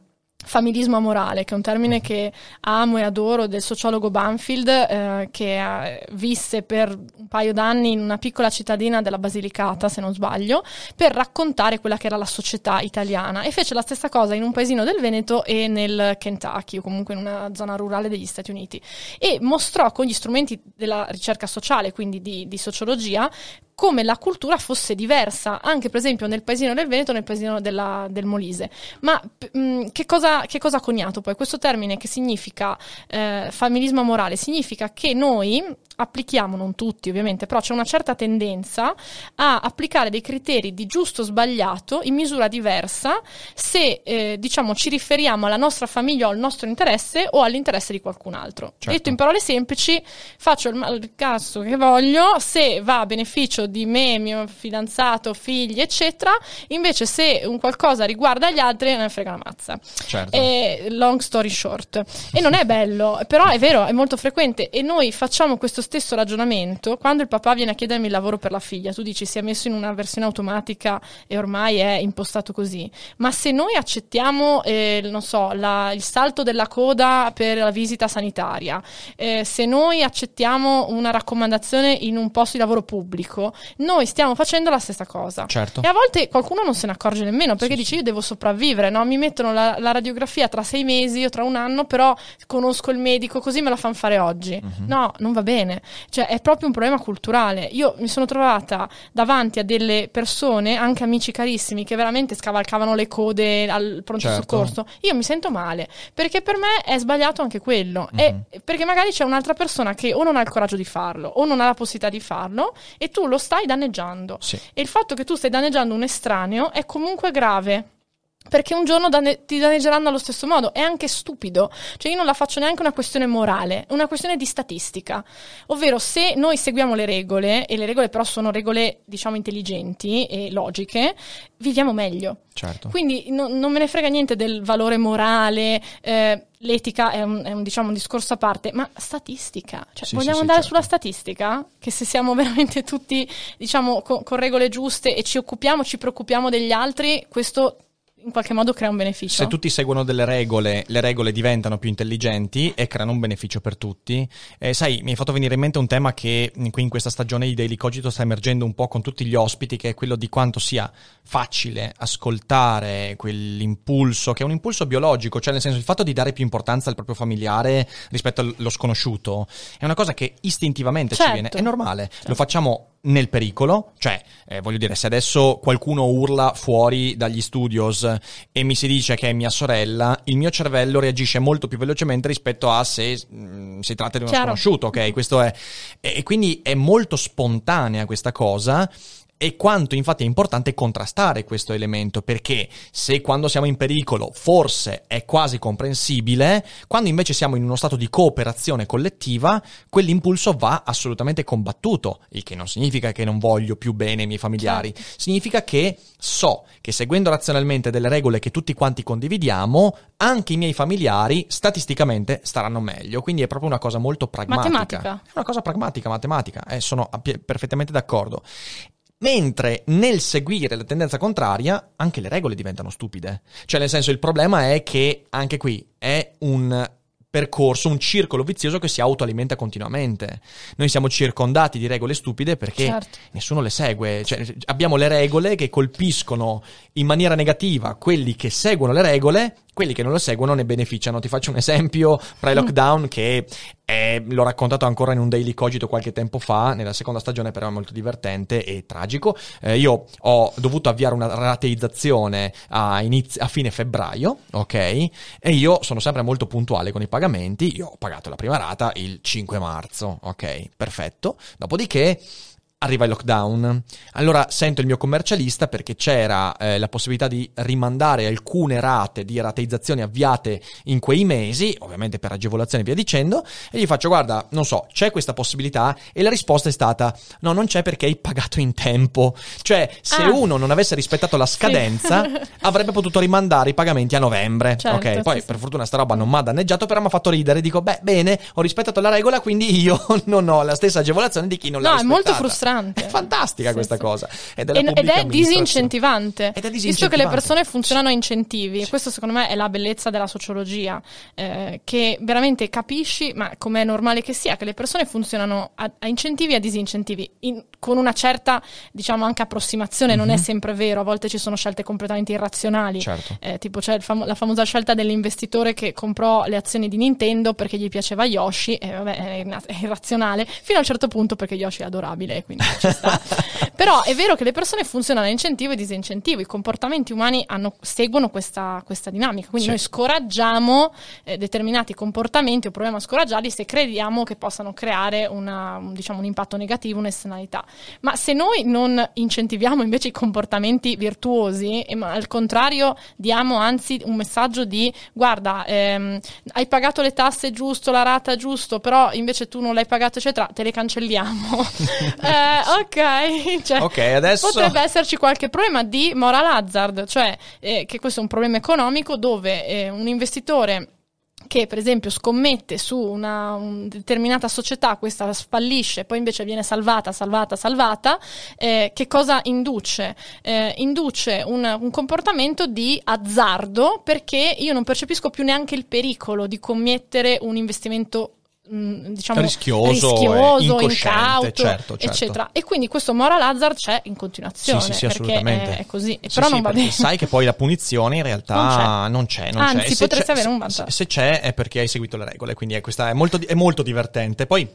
familismo amorale, che è un termine che amo e adoro del sociologo Banfield, eh, che eh, visse per un paio d'anni in una piccola cittadina della Basilicata, se non sbaglio, per raccontare quella che era la società italiana. E fece la stessa cosa in un paesino del Veneto e nel Kentucky o comunque in una zona rurale degli Stati Uniti. E mostrò con gli strumenti della ricerca sociale, quindi di, di sociologia, come la cultura fosse diversa, anche per esempio nel paesino del Veneto nel paesino della, del Molise. Ma mh, che, cosa, che, cosa, ha coniato poi? Questo termine che significa eh, familismo morale significa che noi applichiamo, non tutti ovviamente, però c'è una certa tendenza a applicare dei criteri di giusto o sbagliato in misura diversa se eh, diciamo ci riferiamo alla nostra famiglia o al nostro interesse o all'interesse di qualcun altro. Certo. Detto in parole semplici, faccio il, il cazzo che voglio, se va a beneficio di me, mio fidanzato, figli, eccetera, invece se un qualcosa riguarda gli altri, non ne frega una mazza. Certo. E, long story short. E non è bello, però è vero, è molto frequente e noi facciamo questo stesso ragionamento quando il papà viene a chiedermi il lavoro per la figlia. Tu dici si è messo in una versione automatica e ormai è impostato così. Ma se noi accettiamo, eh, non so, la, il salto della coda per la visita sanitaria, eh, se noi accettiamo una raccomandazione in un posto di lavoro pubblico, noi stiamo facendo la stessa cosa. Certo. E a volte qualcuno non se ne accorge nemmeno perché sì, dice io devo sopravvivere, no? mi mettono la, la, radiografia tra sei mesi o tra un anno, però conosco il medico, così me la fanno fare oggi. Uh-huh. No, non va bene. Cioè, è proprio un problema culturale. Io mi sono trovata davanti a delle persone, anche amici carissimi, che veramente scavalcavano le code al pronto certo. soccorso. Io mi sento male, perché per me è sbagliato anche quello. E perché magari c'è un'altra persona che o non ha il coraggio di farlo, o non ha la possibilità di farlo, e tu lo stai danneggiando. Sì. E il fatto che tu stai danneggiando un estraneo è comunque grave perché un giorno danne- ti danneggeranno allo stesso modo. È anche stupido. Cioè, io non la faccio neanche una questione morale, è una questione di statistica. Ovvero, se noi seguiamo le regole, e le regole però sono regole, diciamo, intelligenti e logiche, viviamo meglio. Certo. Quindi no, non me ne frega niente del valore morale. Eh, l'etica è un, è un, diciamo, un, discorso a parte, ma statistica. Cioè, sì, vogliamo sì, andare certo. sulla statistica? Che se siamo veramente tutti, diciamo, con, con regole giuste e ci occupiamo, ci preoccupiamo degli altri, questo in qualche modo crea un beneficio. Se tutti seguono delle regole, le regole diventano più intelligenti e creano un beneficio per tutti. Eh, sai, mi hai fatto venire in mente un tema che qui in questa stagione di Daily Cogito sta emergendo un po' con tutti gli ospiti, che è quello di quanto sia facile ascoltare quell'impulso, che è un impulso biologico, cioè nel senso il fatto di dare più importanza al proprio familiare rispetto allo sconosciuto, è una cosa che istintivamente certo. ci viene, è normale, certo. lo facciamo nel pericolo, cioè eh, voglio dire se adesso qualcuno urla fuori dagli studios e mi si dice che è mia sorella, il mio cervello reagisce molto più velocemente rispetto a se mh, mm, si tratta di uno Chiaro. sconosciuto, ok? Questo è e quindi è molto spontanea questa cosa e quanto infatti è importante contrastare questo elemento, perché se quando siamo in pericolo forse è quasi comprensibile, quando invece siamo in uno stato di cooperazione collettiva, quell'impulso va assolutamente combattuto, il che non significa che non voglio più bene i miei familiari, certo. significa che so che seguendo razionalmente delle regole che tutti quanti condividiamo, anche i miei familiari statisticamente staranno meglio, quindi è proprio una cosa molto pragmatica. Matematica. È una cosa pragmatica, matematica, eh, sono perfettamente d'accordo. Mentre nel seguire la tendenza contraria, anche le regole diventano stupide. Cioè, nel senso, il problema è che anche qui è un percorso, un circolo vizioso che si autoalimenta continuamente. Noi siamo circondati di regole stupide perché certo. nessuno le segue. Cioè, abbiamo le regole che colpiscono in maniera negativa quelli che seguono le regole quelli che non lo seguono ne beneficiano. Ti faccio un esempio pre-lockdown che è, l'ho raccontato ancora in un daily cogito qualche tempo fa, nella seconda stagione però è molto divertente e tragico. Eh, io ho dovuto avviare una rateizzazione a, iniz- a fine febbraio, ok? E io sono sempre molto puntuale con i pagamenti, io ho pagato la prima rata il 5 marzo, ok? Perfetto. Dopodiché arriva il lockdown. Allora sento il mio commercialista perché c'era eh, la possibilità di rimandare alcune rate di rateizzazione avviate in quei mesi, ovviamente per agevolazione e via dicendo, e gli faccio guarda, non so, c'è questa possibilità? E la risposta è stata no, non c'è perché hai pagato in tempo. Cioè, se ah. uno non avesse rispettato la scadenza, sì. <laughs> avrebbe potuto rimandare i pagamenti a novembre. Certo, ok, poi sì, per fortuna sta roba non mi ha danneggiato, però mi ha fatto ridere, dico beh, bene, ho rispettato la regola, quindi io <laughs> non ho la stessa agevolazione di chi non no, l'ha rispettata. No, è molto frustrante inquietante. È fantastica Sì, questa sì. cosa. Ed è, Ed- ed è disincentivante. Ed è Visto che le disincentivante. persone funzionano a incentivi, e questo secondo me è la bellezza della sociologia, eh, che veramente capisci, ma com'è normale che sia, che le persone funzionano a, a incentivi e a disincentivi, in- con una certa, diciamo, anche approssimazione, non è sempre vero, a volte ci sono scelte completamente irrazionali. Certo. Eh, tipo c'è il famo- la famosa scelta dell'investitore che comprò le azioni di Nintendo perché gli piaceva Yoshi, e vabbè, è, inna- è irrazionale, fino a un certo punto perché Yoshi è adorabile, quindi ci sta. <laughs> Però è vero che le persone funzionano a incentivo e disincentivo, i comportamenti umani hanno- seguono questa, questa dinamica, quindi Sì. noi scoraggiamo eh, determinati comportamenti o proviamo a scoraggiarli se crediamo che possano creare una, un, diciamo, un impatto negativo, un'esternalità. Ma se noi non incentiviamo invece i comportamenti virtuosi, e ma al contrario diamo anzi un messaggio di guarda, ehm, hai pagato le tasse giusto, la rata giusto, però invece tu non l'hai pagato, eccetera, te le cancelliamo. <laughs> Eh, ok, <laughs> cioè, Ok, adesso- potrebbe esserci qualche problema di moral hazard, cioè eh, che questo è un problema economico dove eh, un investitore che per esempio scommette su una un determinata società, questa fallisce, poi invece viene salvata, salvata, salvata, eh, che cosa induce? Eh, induce un, un comportamento di azzardo perché io non percepisco più neanche il pericolo di commettere un investimento diciamo Rischioso, rischioso, incauto, certo, certo. eccetera. E quindi questo moral hazard c'è in continuazione Sì, sì, sì, assolutamente. è, è così, Sì, però sì, non va bene. Sai che poi la punizione in realtà non c'è. non Anzi, c'è. Se potresti c'è- avere un se- vantaggio. Se c'è è perché hai seguito le regole, quindi è, questa è, molto, è molto divertente. Poi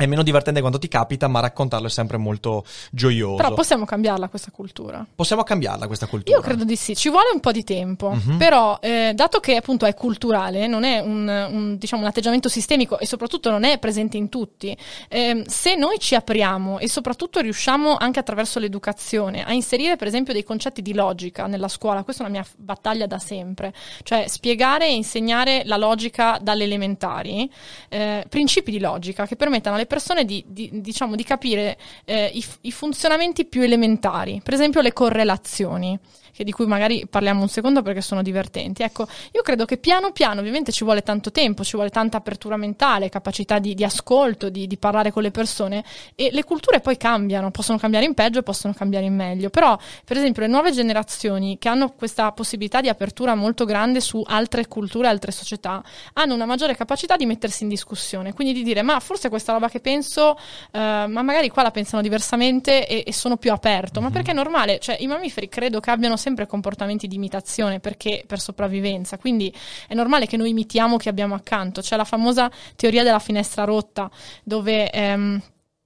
è meno divertente quando ti capita, ma raccontarlo è sempre molto gioioso. Però possiamo cambiarla questa cultura. Possiamo cambiarla questa cultura? Io credo di sì, ci vuole un po' di tempo, Mhm. però eh, dato che appunto è culturale, non è un, un, diciamo, un atteggiamento sistemico e soprattutto non è presente in tutti, ehm, se noi ci apriamo e soprattutto riusciamo anche attraverso l'educazione a inserire per esempio dei concetti di logica nella scuola, questa è una mia battaglia da sempre, cioè spiegare e insegnare la logica dalle elementari, eh, principi di logica che permettano alle persone di, di- diciamo, di capire eh, i, i funzionamenti più elementari, per esempio le correlazioni di cui magari parliamo un secondo perché sono divertenti. Ecco, io credo che piano piano, ovviamente ci vuole tanto tempo, ci vuole tanta apertura mentale, capacità di, di ascolto, di, di parlare con le persone e le culture poi cambiano, possono cambiare in peggio e possono cambiare in meglio. Però, per esempio, le nuove generazioni che hanno questa possibilità di apertura molto grande su altre culture, altre società, hanno una maggiore capacità di mettersi in discussione, quindi di dire ma forse questa roba che penso, eh, ma magari qua la pensano diversamente e, e sono più aperto, ma perché è normale, cioè i mammiferi credo che abbiano sempre comportamenti di imitazione perché per sopravvivenza, quindi è normale che noi imitiamo chi abbiamo accanto, c'è la famosa teoria della finestra rotta dove... ehm,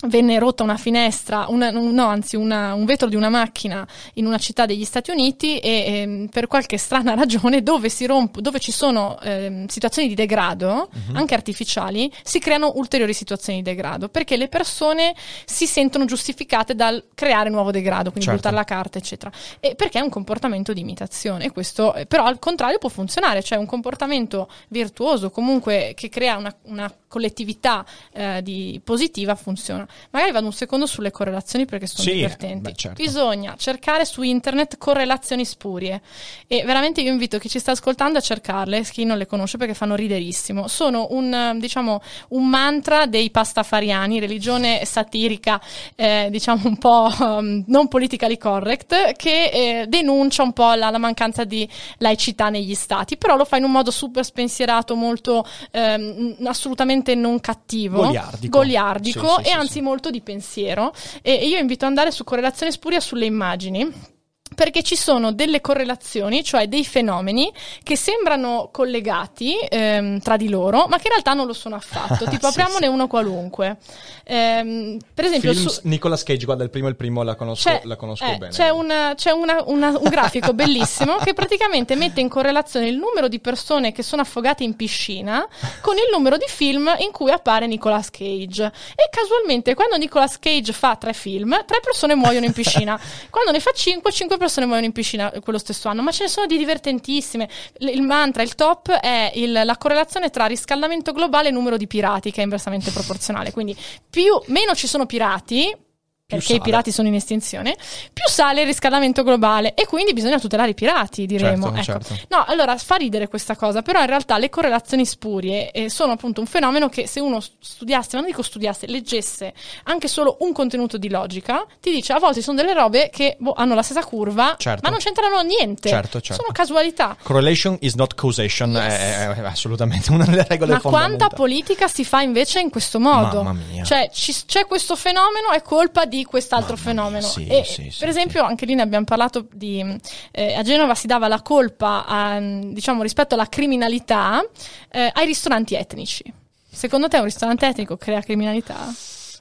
Venne rotta una finestra, una- no, anzi una- un vetro di una macchina in una città degli Stati Uniti e ehm, per qualche strana <laughs> ragione dove si romp- dove ci sono ehm, situazioni di degrado, anche artificiali, si creano ulteriori situazioni di degrado perché le persone si sentono giustificate dal creare nuovo degrado, quindi Certo. buttare la carta, eccetera. E perché è un comportamento di imitazione. Questo, eh, però, al contrario, può funzionare, cioè un comportamento virtuoso, comunque che crea una, una collettività eh, di- positiva, funziona. Magari vado un secondo sulle correlazioni perché sono Sì, divertenti. beh, certo. Bisogna cercare su internet correlazioni spurie. E veramente io invito chi ci sta ascoltando a cercarle, chi non le conosce perché fanno riderissimo. Sono un, eh, diciamo, un mantra dei pastafariani, religione satirica, eh, diciamo un po' um, non politically correct, che eh, denuncia un po' la, la mancanza di laicità negli stati, però lo fa in un modo super spensierato, molto ehm, assolutamente non cattivo, Goliardico. goliardico Sì, sì, e sì, anzi molto di pensiero. E io invito ad andare su correlazione spuria sulle immagini. Perché ci sono delle correlazioni, cioè dei fenomeni che sembrano collegati ehm, tra di loro, ma che in realtà non lo sono affatto. <laughs> Tipo, Sì, apriamone uno qualunque. Ehm, per esempio, su- Nicolas Cage, guarda, il primo e il primo la conosco, c'è, la conosco eh, bene. c'è, una- c'è una- una- un grafico bellissimo che praticamente mette in correlazione il numero di persone che sono affogate in piscina con il numero di film in cui appare Nicolas Cage. E casualmente, quando Nicolas Cage fa tre film, tre persone muoiono in piscina. quando ne fa cinque, cinque persone muoiono in piscina quello stesso anno. Ma ce ne sono di divertentissime. L- il mantra, il top è il- la correlazione tra riscaldamento globale e numero di pirati, che è inversamente proporzionale. Quindi, più, meno ci sono pirati, perché sale. i pirati sono in estinzione, più sale il riscaldamento globale e quindi bisogna tutelare i pirati, diremo. Certo, Ecco. certo. No, allora fa ridere questa cosa, però in realtà le correlazioni spurie eh, sono appunto un fenomeno che se uno studiasse, ma non dico studiasse, leggesse anche solo un contenuto di logica, ti dice a volte sono delle robe che boh, hanno la stessa curva, Certo. ma non c'entrano niente. Certo, certo. Sono casualità. Correlation is not causation, Yes. è, è assolutamente una delle regole Ma quanta fondamentali. politica si fa invece in questo modo? Mamma mia. Cioè, ci- c'è questo fenomeno, è colpa di quest'altro Mamma fenomeno. sì, e, sì, per esempio, anche lì ne abbiamo parlato di. eh, a Genova si dava la colpa, a, diciamo, rispetto alla criminalità eh, ai ristoranti etnici. Secondo te un ristorante etnico crea criminalità?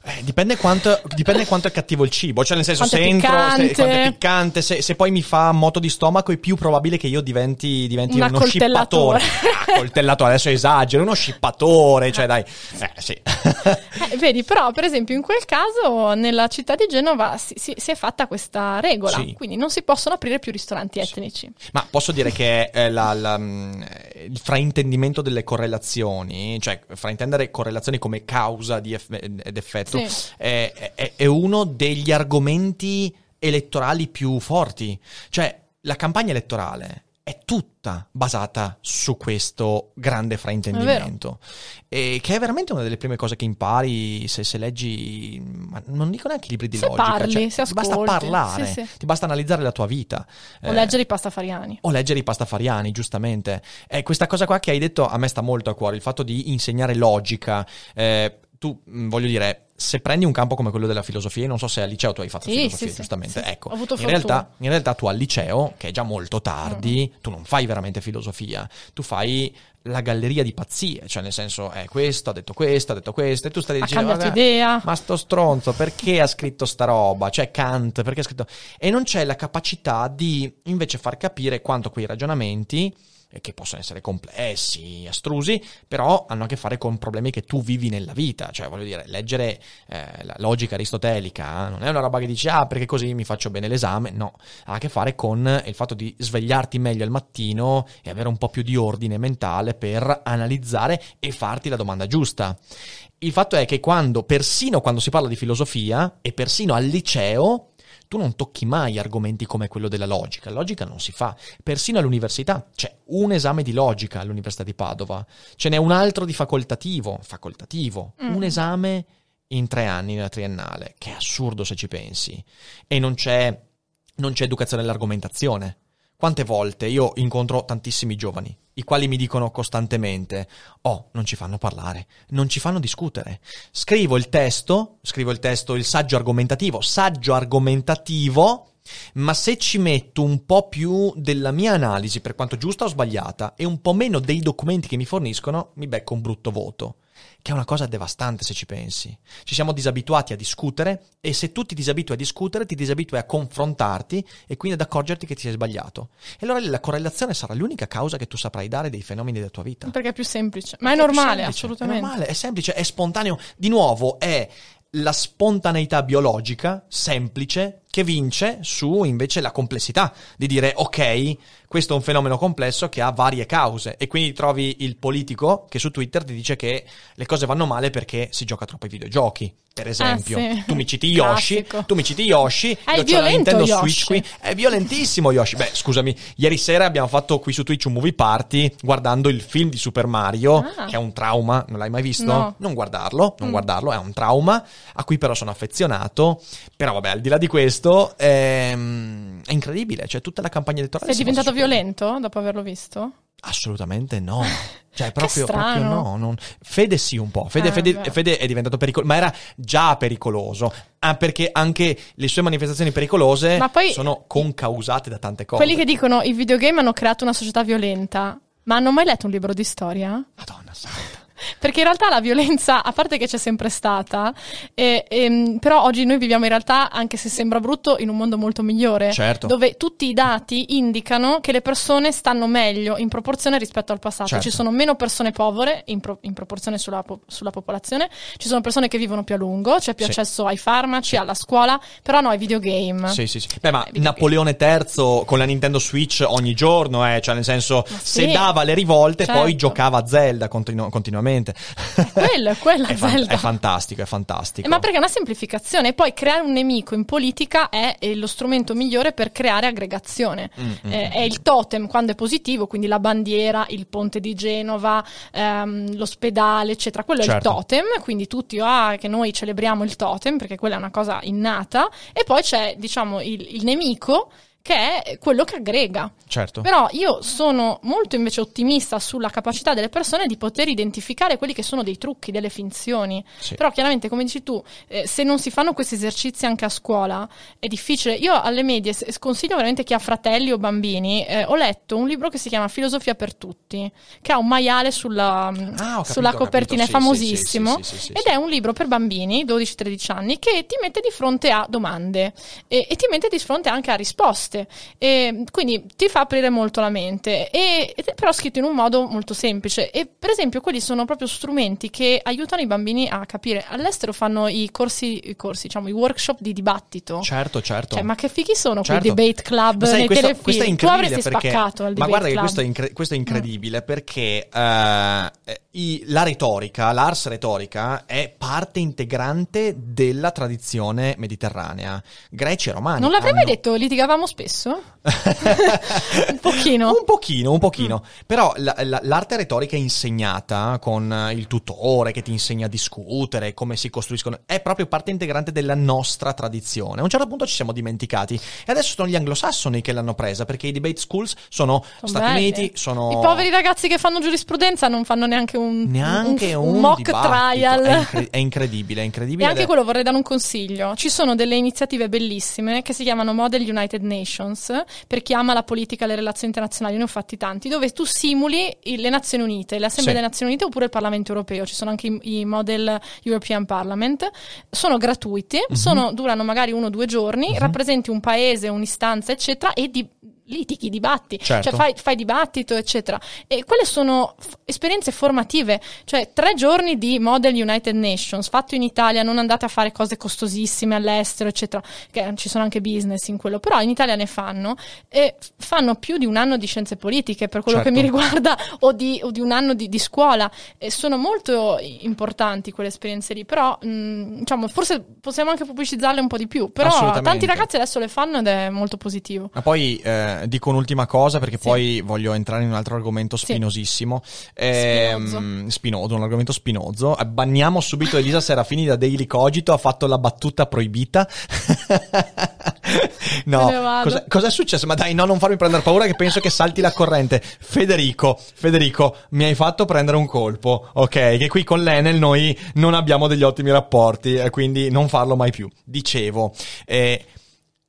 Eh, dipende, quanto, dipende quanto è cattivo il cibo. Cioè, nel senso, Quanto se entro, se, quanto è piccante, se, se poi mi fa moto di stomaco, è più probabile che io diventi, diventi Un uno scippatore. Ah, coltellatore, adesso esagero, uno scippatore, cioè dai. Eh, sì. Eh, vedi, però, per esempio, in quel caso, nella città di Genova si, si- si è fatta questa regola. Sì. Quindi non si possono aprire più ristoranti etnici. Ma posso dire che eh, la- la, mm, il fraintendimento delle correlazioni, cioè fraintendere correlazioni come causa ed effetto, Sì. è, è- è uno degli argomenti elettorali più forti. Cioè, la campagna elettorale è tutta basata su questo grande fraintendimento. E che è veramente una delle prime cose che impari se, se leggi, non dico neanche libri di Se logica. parli, cioè, ti basta parlare, Sì, sì. ti basta analizzare la tua vita. O Eh, leggere i pastafariani. o leggere i pastafariani, giustamente. E questa cosa qua che hai detto a me sta molto a cuore, il fatto di insegnare logica. Eh, tu, voglio dire, se prendi un campo come quello della filosofia, non so se al liceo tu hai fatto Sì, filosofia, sì, giustamente. sì. Ecco, Ho avuto in realtà, in realtà tu al liceo, che è già molto tardi, Mm. tu non fai veramente filosofia, tu fai la galleria di pazzie, cioè nel senso, è questo, ha detto questo, ha detto questo, e tu stai Ha dicendo, "Vabbè, idea. ma sto stronzo, perché ha scritto sta roba? Cioè Kant, perché ha scritto... E non c'è la capacità di invece far capire quanto quei ragionamenti, eh, che possono essere complessi, astrusi, però hanno a che fare con problemi che tu vivi nella vita. Cioè, voglio dire, leggere eh, la logica aristotelica non è una roba che dici, ah, perché così mi faccio bene l'esame. No, ha a che fare con il fatto di svegliarti meglio al mattino e avere un po' più di ordine mentale per analizzare e farti la domanda giusta. Il fatto è che quando, persino quando si parla di filosofia e persino al liceo, tu non tocchi mai argomenti come quello della logica. La logica non si fa. Persino all'università c'è un esame di logica all'Università di Padova, ce n'è un altro di facoltativo, facoltativo, Mm. un esame in tre anni nella triennale, che è assurdo se ci pensi. E non c'è, non c'è educazione all'argomentazione. Quante volte io incontro tantissimi giovani, i quali mi dicono costantemente, oh, non ci fanno parlare, non ci fanno discutere. Scrivo il testo, scrivo il testo, il saggio argomentativo, saggio argomentativo, ma se ci metto un po' più della mia analisi, per quanto giusta o sbagliata, e un po' meno dei documenti che mi forniscono, mi becco un brutto voto. Che è una cosa devastante se ci pensi. Ci siamo disabituati a discutere e se tu ti disabitui a discutere, ti disabitui a confrontarti e quindi ad accorgerti che ti sei sbagliato. E allora la correlazione sarà l'unica causa che tu saprai dare dei fenomeni della tua vita. Perché è più semplice. Ma è più normale, semplice, assolutamente. È normale, è semplice, è spontaneo. Di nuovo, è la spontaneità biologica, semplice, che vince su invece la complessità di dire ok, questo è un fenomeno complesso che ha varie cause e quindi trovi il politico che su Twitter ti dice che le cose vanno male perché si gioca troppo ai videogiochi. Per esempio, Ah, sì. tu mi citi Yoshi, Classico. tu mi citi Yoshi, È io c'ho la Nintendo Yoshi. Switch qui, è violentissimo Yoshi. Beh, scusami, ieri sera abbiamo fatto qui su Twitch un movie party guardando il film di Super Mario, Ah. che è un trauma, non l'hai mai visto? No. Non guardarlo, non Mm. guardarlo, è un trauma a cui però sono affezionato. Però vabbè, al di là di questo, ehm, è incredibile, cioè tutta la campagna elettorale... Sei diventato su quello. violento dopo averlo visto? Assolutamente no. <laughs> Cioè, proprio, proprio no. non- Fede sì, un po'. Fede, Ah, Fede-. Fede è diventato pericoloso, ma era già pericoloso. Ah, perché anche le sue manifestazioni pericolose Ma poi- sono concausate da tante cose. Quelli che dicono i videogame hanno creato una società violenta. Ma hanno mai letto un libro di storia? Madonna santa. Perché in realtà la violenza, a parte che c'è sempre stata, eh, ehm, però oggi noi viviamo in realtà, anche se sembra brutto, in un mondo molto migliore. Certo. Dove tutti i dati indicano che le persone stanno meglio in proporzione rispetto al passato. Certo. Ci sono meno persone povere in, pro- in proporzione sulla, po- sulla popolazione, ci sono persone che vivono più a lungo, c'è più Sì. accesso ai farmaci, alla scuola, però no ai videogame. Sì, sì, sì. Beh, ma. Napoleone III con la Nintendo Switch ogni giorno, eh, cioè nel senso, Ma se sì. dava le rivolte, Certo. poi giocava a Zelda continu- continuamente. Quello, è quello, <laughs> è, fan- Zelda. è fantastico, è fantastico. Eh, Ma perché è una semplificazione e poi creare un nemico in politica è eh, lo strumento migliore per creare aggregazione. Mm, mm, Eh, è il totem quando è positivo, quindi la bandiera, il ponte di Genova, ehm, l'ospedale, eccetera. Quello è Certo. il totem, quindi tutti ah, che noi celebriamo il totem perché quella è una cosa innata. E poi c'è, diciamo, il, il nemico che è quello che aggrega. Certo. Però io sono molto invece ottimista sulla capacità delle persone di poter identificare quelli che sono dei trucchi, delle finzioni. Sì. Però chiaramente, come dici tu, eh, se non si fanno questi esercizi anche a scuola è difficile. Io alle medie sconsiglio veramente chi ha fratelli o bambini. eh, ho letto un libro che si chiama Filosofia per tutti, che ha un maiale sulla, Ah, capito, sulla copertina, capito. è Sì, famosissimo. sì, sì, sì, sì, sì, ed sì. è un libro per bambini, 12-13 anni, che ti mette di fronte a domande e, e ti mette di fronte anche a risposte. E quindi ti fa aprire molto la mente, e, ed è però scritto in un modo molto semplice. E per esempio, quelli sono proprio strumenti che aiutano i bambini a capire. All'estero fanno i corsi, i corsi, diciamo, i workship di dibattito. Certo, certo. Cioè, ma che fighi sono Certo. quei debate club Ma sai, nei questo, telefilm? questo è tu incredibile avresti perché, spaccato al ma guarda che questo è, incre- questo è incredibile perché eh, i- la retorica, l'ars retorica è parte integrante della tradizione mediterranea. Greci e romani. Non l'avrei mai hanno- detto, litigavamo spesso? Un pochino. Un pochino, un pochino. Mm. Però la- la- l'arte retorica insegnata con il tutore che ti insegna a discutere, come si costruiscono, è proprio parte integrante della nostra tradizione. A un certo punto ci siamo dimenticati. E adesso sono gli anglosassoni che l'hanno presa, perché i debate schools sono, Sono Stati belli. Uniti, sono... I poveri ragazzi che fanno giurisprudenza non fanno neanche un, Neanche un, un mock dibattito. trial. È, incre- è incredibile, è incredibile. E anche è- quello vorrei dare un consiglio. Ci sono delle iniziative bellissime che si chiamano Model United Nations, per chi ama la politica e le relazioni internazionali, ne ho fatti tanti, dove tu simuli le Nazioni Unite, l'Assemblea Sì. delle Nazioni Unite oppure il Parlamento Europeo. Ci sono anche i, i Model European Parliament. Sono gratuiti, Mhm. sono- durano magari uno o due giorni, rappresenti un paese, un'istanza, eccetera, e di litighi, dibatti, Certo. cioè fai, fai dibattito, eccetera. E quelle sono f- esperienze formative, cioè tre giorni di Model United Nations fatto in Italia, non andate a fare cose costosissime all'estero, eccetera, che ci sono anche business in quello, però in Italia ne fanno, e fanno più di un anno di scienze politiche per quello Certo. che mi riguarda, o di, o di un anno di, di scuola, e sono molto importanti quelle esperienze lì, però mh, diciamo, forse possiamo anche pubblicizzarle un po' di più, però tanti ragazzi adesso le fanno ed è molto positivo. Ma poi eh, dico un'ultima cosa perché Sì. poi voglio entrare in un altro argomento Sì. spinosissimo. Ehm, Spinoso. un argomento spinoso. Eh, Banniamo subito Elisa Serafini da Daily Cogito, ha fatto la battuta proibita. <laughs> no, cosa, cos'è successo? Ma dai, no, non farmi prendere paura che penso che salti la corrente. Federico, Federico, mi hai fatto prendere un colpo, ok? Che qui con l'Enel noi non abbiamo degli ottimi rapporti, e quindi non farlo mai più. Dicevo, eh,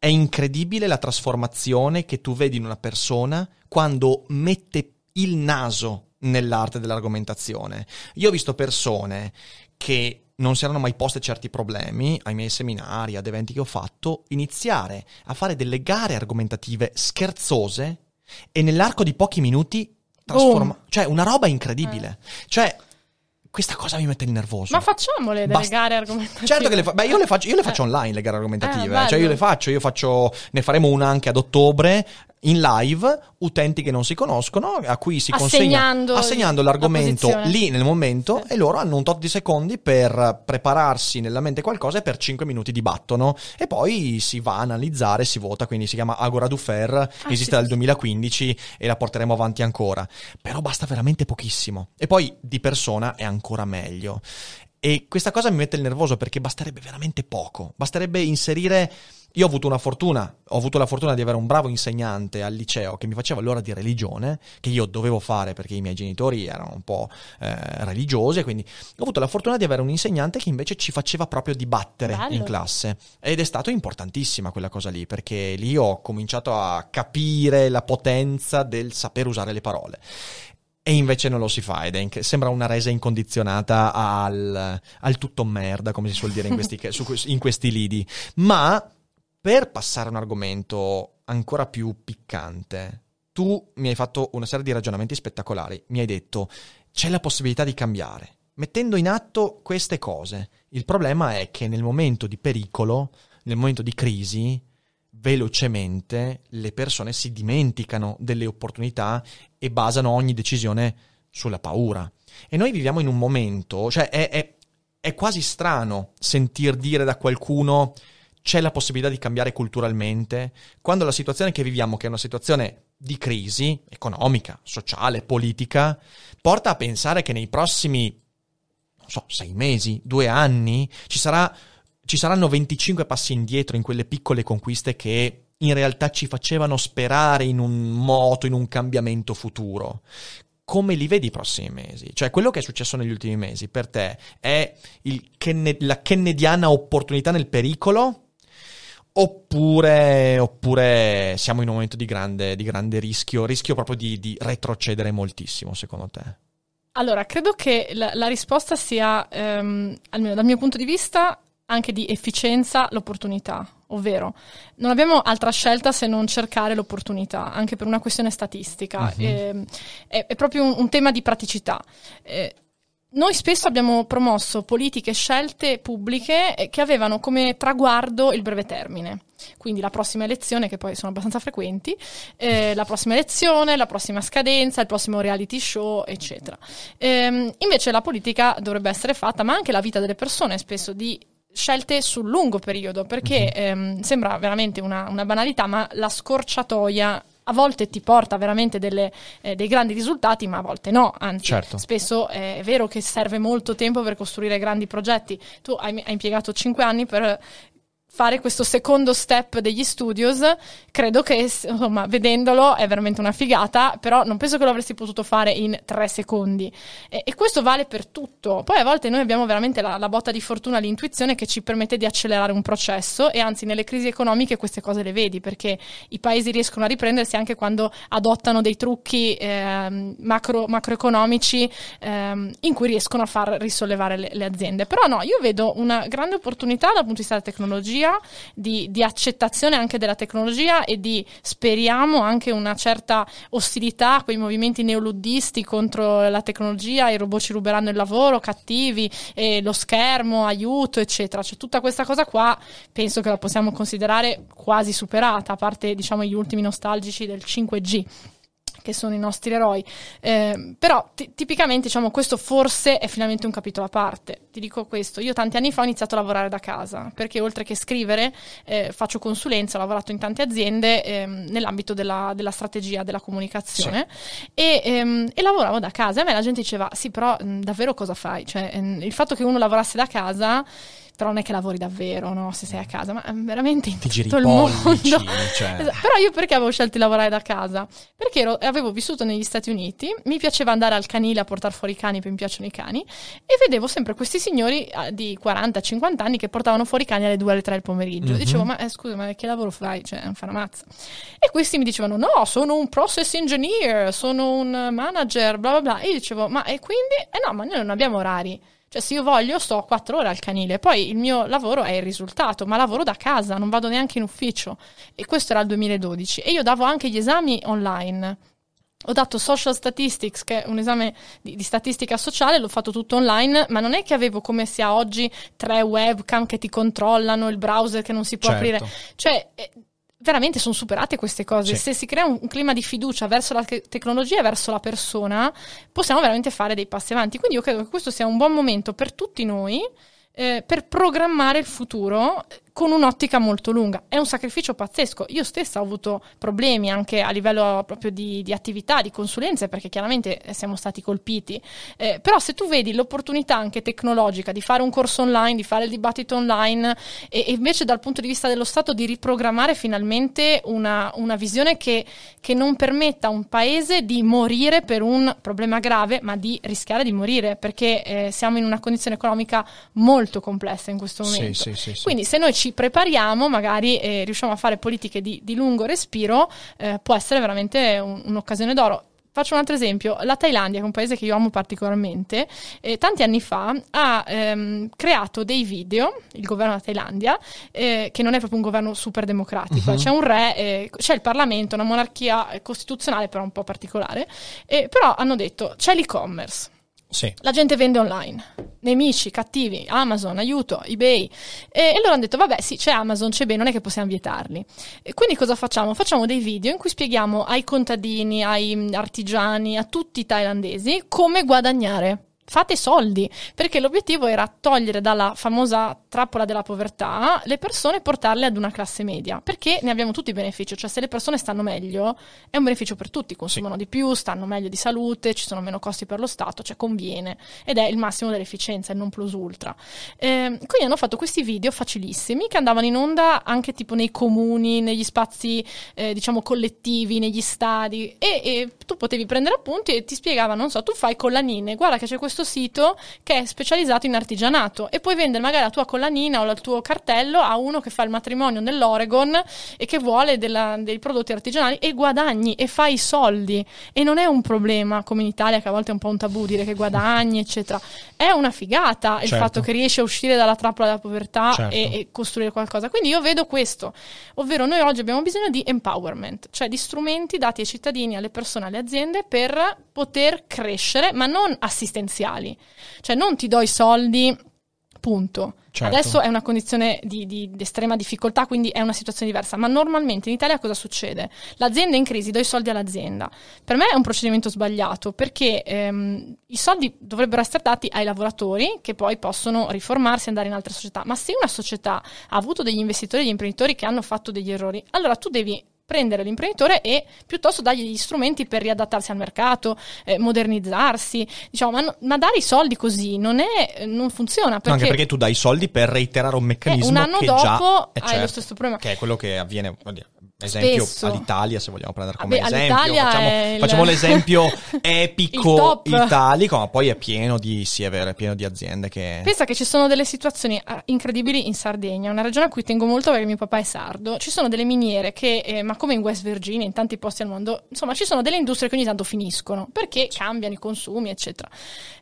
è incredibile la trasformazione che tu vedi in una persona quando mette il naso nell'arte dell'argomentazione. Io ho visto persone che non si erano mai poste certi problemi ai miei seminari, ad eventi che ho fatto, iniziare a fare delle gare argomentative scherzose e nell'arco di pochi minuti trasforma... Boom. Cioè, una roba incredibile. Cioè, questa cosa mi mette nervoso. Ma facciamole delle Basta- gare argomentative. Certo che le, fa- beh, io le faccio, io le Eh. faccio online le gare argomentative. Eh, cioè, io le faccio, io faccio, ne faremo una anche ad ottobre in live, utenti che non si conoscono, a cui si consegna Assegnando assegnando la l'argomento posizione. lì nel momento Sì. e loro hanno un tot di secondi per prepararsi nella mente qualcosa e per 5 minuti dibattono e poi si va a analizzare, si vota, quindi si chiama Agora du Fer, esiste Ah, sì, dal sì. 2015 e la porteremo avanti ancora. Però basta veramente pochissimo. E poi di persona è ancora meglio. E questa cosa mi mette il nervoso perché basterebbe veramente poco. Basterebbe inserire. Io ho avuto una fortuna, ho avuto la fortuna di avere un bravo insegnante al liceo che mi faceva l'ora di religione, che io dovevo fare perché i miei genitori erano un po' eh, religiosi, quindi ho avuto la fortuna di avere un insegnante che invece ci faceva proprio dibattere Bello. in classe. Ed è stato importantissima quella cosa lì, perché lì ho cominciato a capire la potenza del saper usare le parole. E invece non lo si fa ed è inc- sembra una resa incondizionata al, al tutto merda, come si suol dire in questi, <laughs> su- in questi lidi. Ma per passare a un argomento ancora più piccante, tu mi hai fatto una serie di ragionamenti spettacolari. Mi hai detto c'è la possibilità di cambiare. Mettendo in atto queste cose, il problema è che nel momento di pericolo, nel momento di crisi, velocemente le persone si dimenticano delle opportunità e basano ogni decisione sulla paura. E noi viviamo in un momento, cioè è, è, è quasi strano sentir dire da qualcuno c'è la possibilità di cambiare culturalmente, quando la situazione che viviamo, che è una situazione di crisi economica, sociale, politica, porta a pensare che nei prossimi, non so, sei mesi, due anni, ci, sarà, ci saranno 25 passi indietro in quelle piccole conquiste che in realtà ci facevano sperare in un moto, in un cambiamento futuro come li vedi i prossimi mesi? Cioè, quello che è successo negli ultimi mesi per te è Kenne- la kennediana opportunità nel pericolo? Oppure, oppure, siamo in un momento di grande, di grande rischio, rischio proprio di, di, retrocedere moltissimo, secondo te? Allora, credo che la, la risposta sia, ehm, almeno dal mio punto di vista, anche di efficienza l'opportunità, ovvero non abbiamo altra scelta se non cercare l'opportunità, anche per una questione statistica. Uh-huh. Eh, è, è, proprio un, un, tema di praticità. Eh, noi spesso abbiamo promosso politiche e scelte pubbliche eh, che avevano come traguardo il breve termine. Quindi la prossima elezione, che poi sono abbastanza frequenti, eh, la prossima elezione, la prossima scadenza, il prossimo reality show, eccetera. Ehm, invece la politica dovrebbe essere fatta, ma anche la vita delle persone, spesso di scelte sul lungo periodo, perché uh-huh. ehm, sembra veramente una, una banalità, ma la scorciatoia a volte ti porta veramente delle, eh, dei grandi risultati, ma a volte no. Anzi, certo. spesso è vero che serve molto tempo per costruire grandi progetti. Tu hai, hai impiegato cinque anni per fare questo secondo step degli studios, credo che, insomma, vedendolo è veramente una figata, però non penso che lo avresti potuto fare in tre secondi. E, e questo vale per tutto. Poi a volte noi abbiamo veramente la, la, botta di fortuna, l'intuizione che ci permette di accelerare un processo e anzi nelle crisi economiche queste cose le vedi perché i paesi riescono a riprendersi anche quando adottano dei trucchi eh, macro, macroeconomici eh, in cui riescono a far risollevare le, le aziende. Però no, io vedo una grande opportunità dal punto di vista della tecnologia tecnologia, di, di, accettazione anche della tecnologia e di, speriamo, anche una certa ostilità a quei movimenti neoluddisti contro la tecnologia, i robot ci ruberanno il lavoro, cattivi, lo schermo, aiuto, eccetera. Cioè tutta questa cosa qua penso che la possiamo considerare quasi superata, a parte diciamo gli ultimi nostalgici del 5G che sono i nostri eroi. Eh, però t- tipicamente diciamo questo forse è finalmente un capitolo a parte. Ti dico questo, io tanti anni fa ho iniziato a lavorare da casa perché oltre che scrivere eh, faccio consulenza, ho lavorato in tante aziende eh, nell'ambito della, della, strategia della comunicazione sì. e, ehm, e, lavoravo da casa. E a me la gente diceva sì però mh, davvero cosa fai? Cioè, mh, il fatto che uno lavorasse da casa però non è che lavori davvero, no? Se sei a casa, ma ehm, veramente in Ti tutto il pollici, mondo. Cioè. <laughs> Però io perché avevo scelto di lavorare da casa? Perché ero, avevo vissuto negli Stati Uniti, mi piaceva andare al canile a portare fuori i cani, perché mi piacciono i cani, e vedevo sempre questi signori ah, di 40-50 anni che portavano fuori i cani alle 2 alle 3 del pomeriggio. Mm-hmm. Dicevo, ma eh, scusa, ma che lavoro fai? Cioè, non fa una mazza. E questi mi dicevano, no, sono un process engineer, sono un manager, bla bla bla. E io dicevo, ma e quindi? Eh no, ma noi non abbiamo orari. Cioè, se io voglio, sto quattro ore al canile. Poi il mio lavoro è il risultato, ma lavoro da casa, non vado neanche in ufficio. E questo era il 2012. E io davo anche gli esami online. Ho dato Social Statistics, che è un esame di, di, statistica sociale, l'ho fatto tutto online, ma non è che avevo come si ha oggi tre webcam che ti controllano, il browser che non si può certo. aprire. Cioè, eh, veramente sono superate queste cose. Sì. Se si crea un, un, clima di fiducia verso la te- tecnologia e verso la persona, possiamo veramente fare dei passi avanti. Quindi io credo che questo sia un buon momento per tutti noi eh, per programmare il futuro con un'ottica molto lunga. È un sacrificio pazzesco. Io stessa ho avuto problemi anche a livello proprio di, di attività, di consulenze, perché chiaramente siamo stati colpiti. Eh, però se tu vedi l'opportunità anche tecnologica di fare un corso online, di fare il dibattito online, e, e invece dal punto di vista dello Stato di riprogrammare finalmente una, una visione che, che, non permetta a un paese di morire per un problema grave, ma di rischiare di morire, perché eh, siamo in una condizione economica molto complessa in questo momento. Sì, sì, sì, Quindi se noi ci ci prepariamo, magari e riusciamo a fare politiche di, di lungo respiro, eh, può essere veramente un, un'occasione d'oro. Faccio un altro esempio, la Thailandia, che è un paese che io amo particolarmente, eh, tanti anni fa ha ehm, creato dei video, il governo della Thailandia, eh, che non è proprio un governo super democratico, uh-huh. c'è un re, eh, c'è il Parlamento, una monarchia costituzionale però un po' particolare, però hanno detto c'è l'e-commerce, sì. La gente vende online. Nemici, cattivi, Amazon, aiuto, eBay. E, e loro hanno detto, vabbè, sì, c'è Amazon, c'è eBay, non è che possiamo vietarli. E quindi cosa facciamo? Facciamo dei video in cui spieghiamo ai contadini, ai artigiani, a tutti i thailandesi come guadagnare Fate soldi, perché l'obiettivo era togliere dalla famosa trappola della povertà le persone e portarle ad una classe media, perché ne abbiamo tutti beneficio, cioè se le persone stanno meglio è un beneficio per tutti, consumano di più, stanno meglio di salute, ci sono meno costi per lo Stato, cioè conviene ed è il massimo dell'efficienza, il non plus ultra. Eh, quindi hanno fatto questi video facilissimi che andavano in onda anche tipo nei comuni, negli spazi eh, diciamo collettivi, negli stadi e, e tu potevi prendere appunti e ti spiegavano, non so, tu fai collanine, guarda che c'è questo sito che è specializzato in artigianato e puoi vendere magari la tua collanina o il tuo cartello a uno che fa il matrimonio nell'Oregon e che vuole della, dei prodotti artigianali e guadagni e fai i soldi e non è un problema come in Italia che a volte è un po' un tabù dire che guadagni eccetera è una figata il Certo. fatto che riesci a uscire dalla trappola della povertà Certo. e, e costruire qualcosa quindi io vedo questo ovvero noi oggi abbiamo bisogno di empowerment cioè di strumenti dati ai cittadini alle persone alle aziende per poter crescere ma non assistenziali cioè non ti do i soldi punto Certo. Adesso è una condizione di, di- di estrema difficoltà, quindi è una situazione diversa. Ma normalmente in Italia cosa succede? L'azienda è in crisi, do i soldi all'azienda. Per me è un procedimento sbagliato perché ehm, i soldi dovrebbero essere dati ai lavoratori che poi possono riformarsi e andare in altre società. Ma se una società ha avuto degli investitori e degli imprenditori che hanno fatto degli errori, allora tu devi prendere l'imprenditore e piuttosto dargli gli strumenti per riadattarsi al mercato, eh, modernizzarsi, diciamo, ma, no- ma dare i soldi così non, è, non funziona No, perché, anche perché tu dai i soldi per reiterare un meccanismo Eh, un anno che dopo già hai è certo, lo stesso problema. Che è quello che avviene, oddio, esempio Spesso. all'Italia, se vogliamo prendere come Vabbè, esempio. Facciamo, il- facciamo l'esempio <laughs> epico italico, ma poi è pieno di, sì, è vero, è pieno di aziende che... Pensa che ci sono delle situazioni eh, incredibili in Sardegna, una regione a cui tengo molto perché mio papà è sardo. Ci sono delle miniere che, eh, ma come in West Virginia, in tanti posti al mondo, insomma, ci sono delle industrie che ogni tanto finiscono perché cambiano i consumi, eccetera.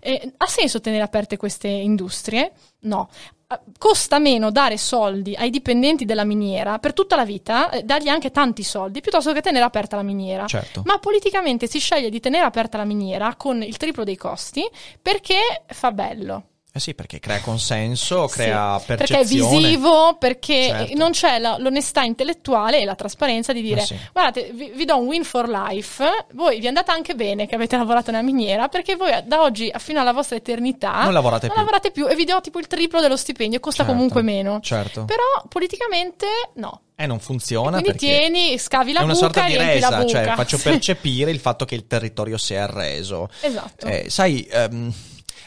Eh, ha senso tenere aperte queste industrie? No. Eh, Costa meno dare soldi ai dipendenti della miniera per tutta la vita, eh, dargli anche tanti soldi, piuttosto che tenere aperta la miniera. Certo. Ma politicamente si sceglie di tenere aperta la miniera con il triplo dei costi perché fa bello. Eh sì, perché crea consenso, crea Sì, Perché è percezione. visivo, perché Certo. non c'è la- l'onestà intellettuale e la trasparenza di dire Eh sì. guardate, vi, vi do un win for life, voi vi è andata anche bene che avete lavorato nella miniera, perché voi da oggi fino alla vostra eternità Non lavorate più. lavorate più e vi do tipo il triplo dello stipendio, costa Certo, comunque meno. Certo. Però politicamente no. Eh, non funziona Quindi perché... tieni, scavi la è una buca sorta e di resa, buca. cioè faccio <laughs> percepire il fatto che il territorio si è arreso. Esatto. Eh, sai, ehm,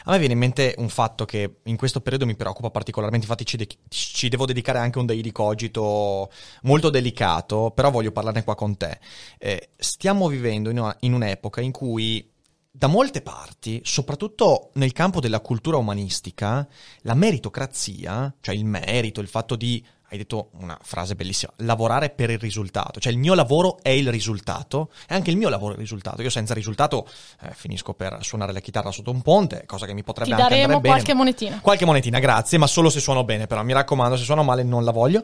a me viene in mente un fatto che in questo periodo mi preoccupa particolarmente, infatti ci, de- ci devo dedicare anche un daily cogito molto delicato, però voglio parlarne qua con te. Eh, stiamo vivendo in, una- in un'epoca in cui da molte parti, soprattutto nel campo della cultura umanistica, la meritocrazia, cioè il merito, il fatto di, hai detto una frase bellissima, lavorare per il risultato, cioè il mio lavoro è il risultato, e anche il mio lavoro è il risultato. Io senza risultato eh, finisco per suonare la chitarra sotto un ponte, cosa che mi potrebbe Ti anche andare bene. qualche monetina. Qualche monetina, grazie, ma solo se suono bene, però mi raccomando, se suono male non la voglio.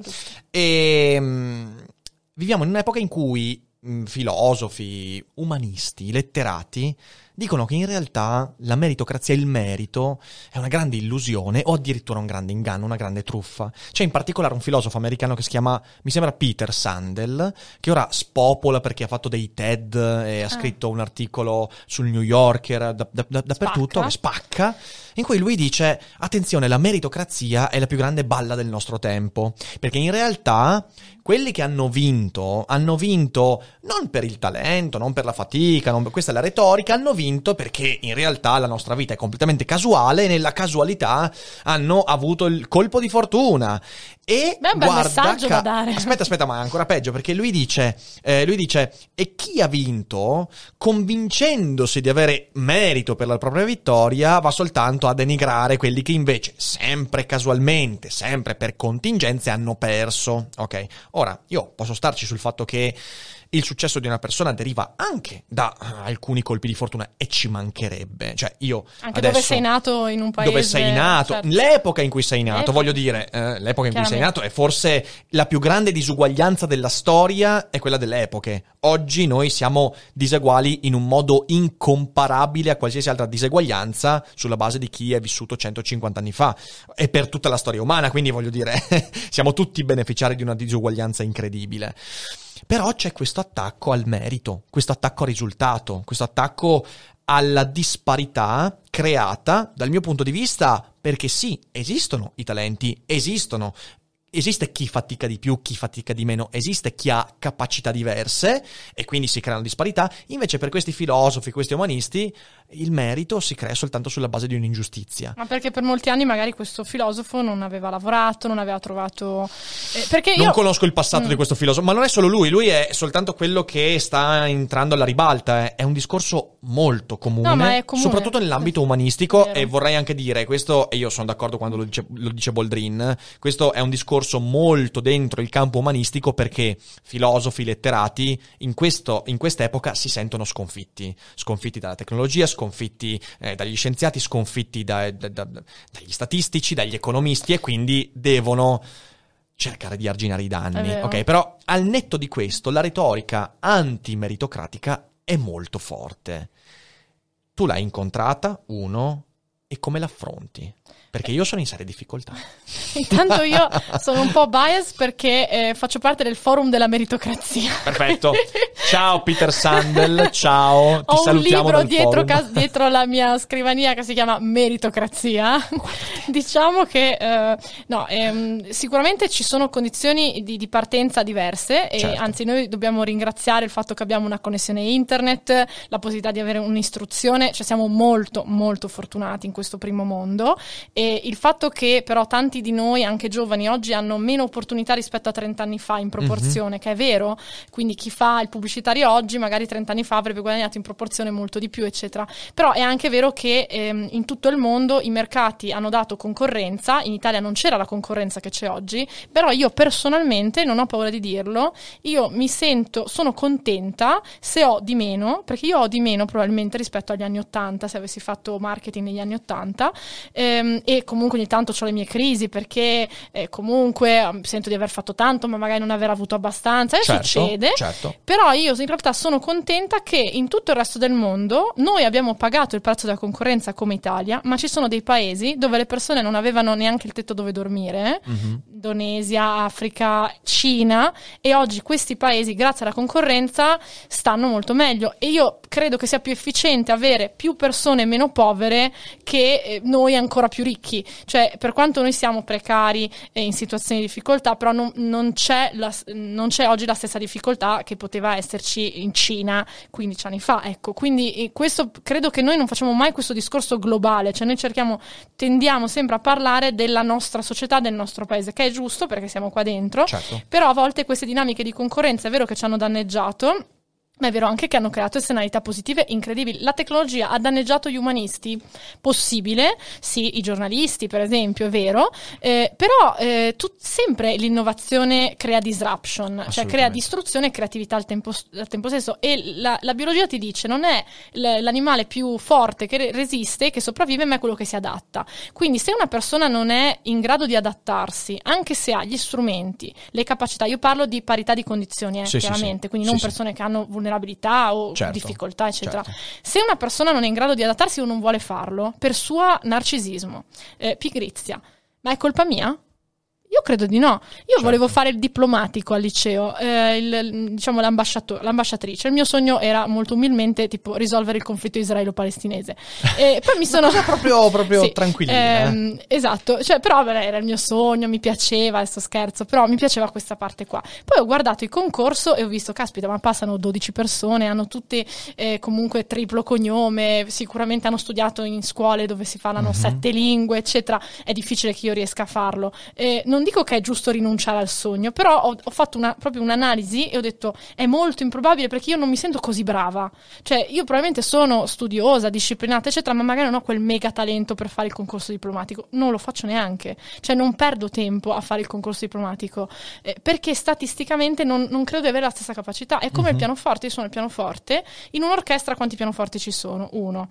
E mm, viviamo in un'epoca in cui mm, filosofi, umanisti, letterati dicono che in realtà la meritocrazia, il merito, è una grande illusione o addirittura un grande inganno, una grande truffa. C'è in particolare un filosofo americano che si chiama, mi sembra Peter Sandel, che ora spopola perché ha fatto dei TED e ha Ah. scritto un articolo sul New Yorker, da- da- da- dappertutto, Spacca. che spacca, in cui lui dice, attenzione, la meritocrazia è la più grande balla del nostro tempo, perché in realtà quelli che hanno vinto, hanno vinto non per il talento, non per la fatica, non- questa è la retorica, hanno vinto perché in realtà la nostra vita è completamente casuale e nella casualità hanno avuto il colpo di fortuna. E Beh, è un bel guarda messaggio da ca- dare. Aspetta, aspetta, ma è ancora peggio perché lui dice, eh, lui dice, e chi ha vinto, convincendosi di avere merito per la propria vittoria, va soltanto a denigrare quelli che invece, sempre casualmente, sempre per contingenze, hanno perso. Ok? Ora, io posso starci sul fatto che il successo di una persona deriva anche da eh, alcuni colpi di fortuna e ci mancherebbe. Cioè, io Anche adesso, dove sei nato in un paese. dove sei nato, certo. l'epoca in cui sei nato, L'epoca. voglio dire, eh, l'epoca in cui sei nato è forse la più grande disuguaglianza della storia, è quella delle epoche. Oggi noi siamo diseguali in un modo incomparabile a qualsiasi altra diseguaglianza sulla base di chi è vissuto 150 anni fa e per tutta la storia umana, quindi voglio dire, <laughs> siamo tutti beneficiari di una disuguaglianza incredibile. Però c'è questo attacco al merito, questo attacco al risultato, questo attacco alla disparità creata, dal mio punto di vista, perché sì, esistono i talenti, esistono. Esiste chi fatica di più, chi fatica di meno, esiste chi ha capacità diverse e quindi si creano disparità, invece per questi filosofi, questi umanisti, il merito si crea soltanto sulla base di un'ingiustizia. Ma perché per molti anni magari questo filosofo non aveva lavorato, non aveva trovato... Eh, perché non io... conosco il passato Mm. di questo filosofo, ma non è solo lui, lui è soltanto quello che sta entrando alla ribalta, eh. è un discorso molto comune, No, comune. soprattutto nell'ambito umanistico e vorrei anche dire, questo, e io sono d'accordo quando lo dice, lo dice Boldrin, questo è un discorso molto dentro il campo umanistico perché filosofi, letterati in, questo, in quest'epoca si sentono sconfitti, sconfitti dalla tecnologia, sconfitti eh, dagli scienziati, sconfitti da- da- da- dagli statistici, dagli economisti e quindi devono cercare di arginare i danni. Ok, però al netto di questo, la retorica antimeritocratica è molto forte. Tu l'hai incontrata, uno, e come l'affronti? Perché io sono in serie difficoltà. <laughs> Intanto io sono un po' bias perché eh, faccio parte del forum della meritocrazia. Perfetto. <laughs> Ciao Peter Sandel, ciao. Ti Ho un libro dietro, cas- dietro la mia scrivania che si chiama Meritocrazia. <laughs> diciamo che eh, no, ehm, sicuramente ci sono condizioni di, di partenza diverse e Certo. anzi noi dobbiamo ringraziare il fatto che abbiamo una connessione internet, la possibilità di avere un'istruzione, cioè siamo molto molto fortunati in questo primo mondo e il fatto che però tanti di noi, anche giovani, oggi hanno meno opportunità rispetto a 30 anni fa in proporzione, che è vero, quindi chi fa il pubblicitario oggi magari 30 anni fa avrebbe guadagnato in proporzione molto di più, eccetera. Però è anche vero che ehm, in tutto il mondo i mercati hanno dato concorrenza, in Italia non c'era la concorrenza che c'è oggi, però io personalmente, non ho paura di dirlo, io mi sento, sono contenta se ho di meno, perché io ho di meno probabilmente rispetto agli anni 80, se avessi fatto marketing negli anni 80, ehm, e comunque ogni tanto ho le mie crisi perché eh, comunque ehm, sento di aver fatto tanto, ma magari non aver avuto abbastanza, e Certo, succede. certo. Però io in realtà sono contenta che in tutto il resto del mondo noi abbiamo pagato il prezzo della concorrenza come Italia, ma ci sono dei paesi dove le persone non avevano neanche il tetto dove dormire, Mhm. Indonesia, Africa, Cina, e oggi questi paesi, grazie alla concorrenza, stanno molto meglio. E io credo che sia più efficiente avere più persone meno povere che eh, noi ancora più ricchi. Cioè, per quanto noi siamo precari e in situazioni di difficoltà, però non, non c'è la- non c'è oggi la stessa difficoltà che poteva esserci in Cina 15 anni fa. Ecco, quindi eh, questo credo che noi non facciamo mai questo discorso globale, cioè noi cerchiamo, tendiamo sempre a parlare della nostra società, del nostro paese, che è giusto perché siamo qua dentro. Certo. Però a volte queste dinamiche di concorrenza è vero che ci hanno danneggiato. Ma è vero anche che hanno creato esternalità positive incredibili. La tecnologia ha danneggiato gli umanisti? Possibile, sì, i giornalisti per esempio, è vero, eh, però eh, tu- sempre l'innovazione crea disruption, cioè crea distruzione e creatività al tempo, al tempo stesso. E la, la biologia ti dice non è l'animale più forte che re- resiste, che sopravvive, ma è quello che si adatta. Quindi se una persona non è in grado di adattarsi, anche se ha gli strumenti, le capacità, io parlo di parità di condizioni, eh, Sì, chiaramente, sì. quindi Sì, non sì. persone che hanno vulnerabilità o Certo, difficoltà, eccetera. certo. Se una persona non è in grado di adattarsi o non vuole farlo, per suo narcisismo, eh, pigrizia, ma è colpa mia? Io credo di no. Io Certo. volevo fare il diplomatico al liceo, eh, il- diciamo l'ambasciatrice. Il mio sogno era molto umilmente tipo risolvere il conflitto israelo-palestinese. E poi mi sono proprio- proprio tranquillina, ehm, Esatto, cioè, però beh, era il mio sogno, mi piaceva, adesso scherzo, però mi piaceva questa parte qua. Poi ho guardato il concorso e ho visto, caspita, ma passano 12 persone, hanno tutte eh, comunque triplo cognome, sicuramente hanno studiato in scuole dove si parlano Mhm. sette lingue, eccetera. È difficile che io riesca a farlo. Eh, non dico che è giusto rinunciare al sogno, però ho, ho fatto una- proprio un'analisi e ho detto è molto improbabile perché io non mi sento così brava. Cioè, io probabilmente sono studiosa, disciplinata, eccetera, ma magari non ho quel mega talento per fare il concorso diplomatico. Non lo faccio neanche. Cioè, non perdo tempo a fare il concorso diplomatico eh, perché statisticamente non, non credo di avere la stessa capacità. È come il pianoforte. Io suono il pianoforte. In un'orchestra quanti pianoforti ci sono? Uno.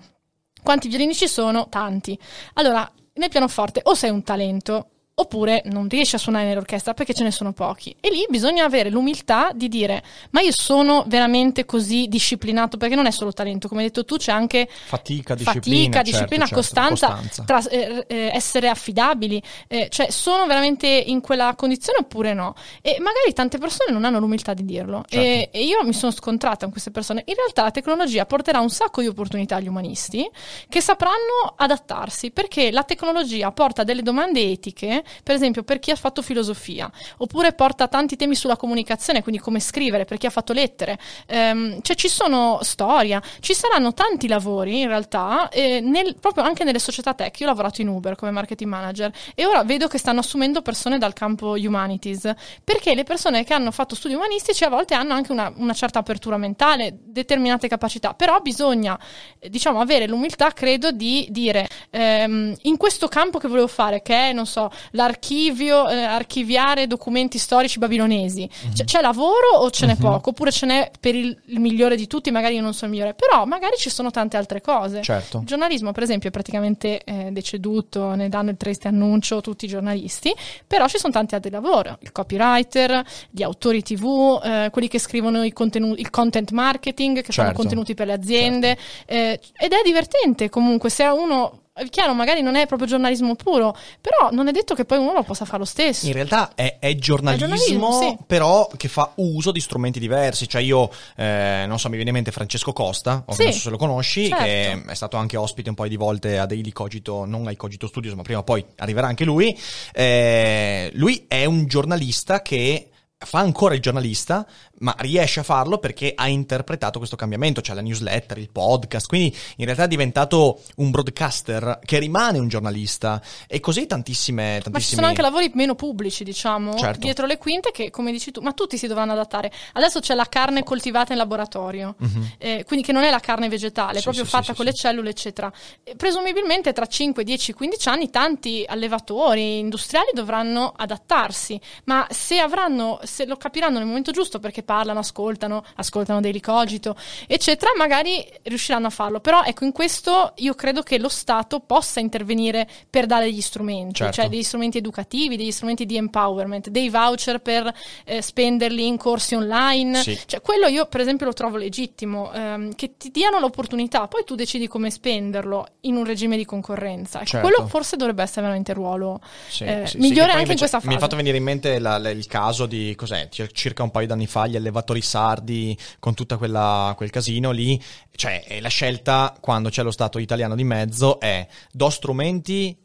Quanti violini ci sono? Tanti. Allora, nel pianoforte o sei un talento oppure non riesci a suonare nell'orchestra perché ce ne sono pochi. E lì bisogna avere l'umiltà di dire: Ma io sono veramente così disciplinato? Perché non è solo talento, come hai detto tu, c'è anche Fatica, disciplina, fatica, certo, disciplina, certo, costanza, costanza. tra- eh, eh, essere affidabili. Eh, cioè, sono veramente in quella condizione oppure no? E magari tante persone non hanno l'umiltà di dirlo. Certo. E, e io mi sono scontrata con queste persone. In realtà la tecnologia porterà un sacco di opportunità agli umanisti che sapranno adattarsi perché la tecnologia porta delle domande etiche, per esempio per chi ha fatto filosofia, oppure porta tanti temi sulla comunicazione, quindi come scrivere, per chi ha fatto lettere. Ehm, cioè ci sono storia, ci saranno tanti lavori in realtà, eh, nel- proprio anche nelle società tech. Io ho lavorato in Uber come marketing manager e ora vedo che stanno assumendo persone dal campo humanities, perché le persone che hanno fatto studi umanistici a volte hanno anche una, una certa apertura mentale, determinate capacità, però bisogna diciamo avere l'umiltà, credo, di dire ehm, in questo campo che volevo fare, che è, non so, l'archivio, eh, archiviare documenti storici babilonesi, Cioè, c'è lavoro o ce n'è poco? Oppure ce n'è per il, il migliore di tutti, magari io non so il migliore, però magari ci sono tante altre cose. Certo. Il giornalismo, per esempio, è praticamente eh, deceduto, ne danno il triste annuncio tutti i giornalisti, però ci sono tanti altri lavori, il copywriter, gli autori tv, eh, quelli che scrivono i contenuti, il content marketing, che Certo. contenuti per le aziende, eh, ed è divertente comunque se uno... È chiaro, magari non è proprio giornalismo puro, però non è detto che poi uno lo possa fare lo stesso. In realtà è, è giornalismo, È giornalismo, sì. però che fa uso di strumenti diversi. Cioè, io eh, non so, mi viene in mente Francesco Costa, Sì. non so se lo conosci, Certo. che è stato anche ospite un paio di volte a Daily Cogito, non ai Cogito Studios, ma prima o poi arriverà anche lui. Eh, lui è un giornalista che fa ancora il giornalista, ma riesce a farlo perché ha interpretato questo cambiamento, cioè la newsletter, il podcast, quindi in realtà è diventato un broadcaster che rimane un giornalista e così tantissime, tantissimi... Ma ci sono anche lavori meno pubblici, diciamo, Certo. dietro le quinte che, come dici tu, ma tutti si dovranno adattare. Adesso c'è la carne coltivata in laboratorio, eh, quindi che non è la carne vegetale. Sì, proprio sì, fatta sì, con le cellule, eccetera. E presumibilmente tra 5, 10, 15 anni tanti allevatori industriali dovranno adattarsi, ma se avranno, se lo capiranno nel momento giusto perché parlano, ascoltano, ascoltano dei ricogito, eccetera, magari riusciranno a farlo. Però ecco, in questo io credo che lo Stato possa intervenire per dare degli strumenti, Certo. cioè degli strumenti educativi, degli strumenti di empowerment, dei voucher per eh, spenderli in corsi online. Sì. Cioè, quello io, per esempio, lo trovo legittimo, ehm, che ti diano l'opportunità, poi tu decidi come spenderlo in un regime di concorrenza. Ecco, Certo. quello forse dovrebbe essere veramente il ruolo Sì, eh, sì, migliore anche in questa fase. Mi ha fatto venire in mente la- la- il caso di cos'è, cir- circa un paio d'anni fa, gli allevatori sardi con tutta quella, quel casino lì. Cioè, eh, la scelta quando c'è lo Stato italiano di mezzo è do strumenti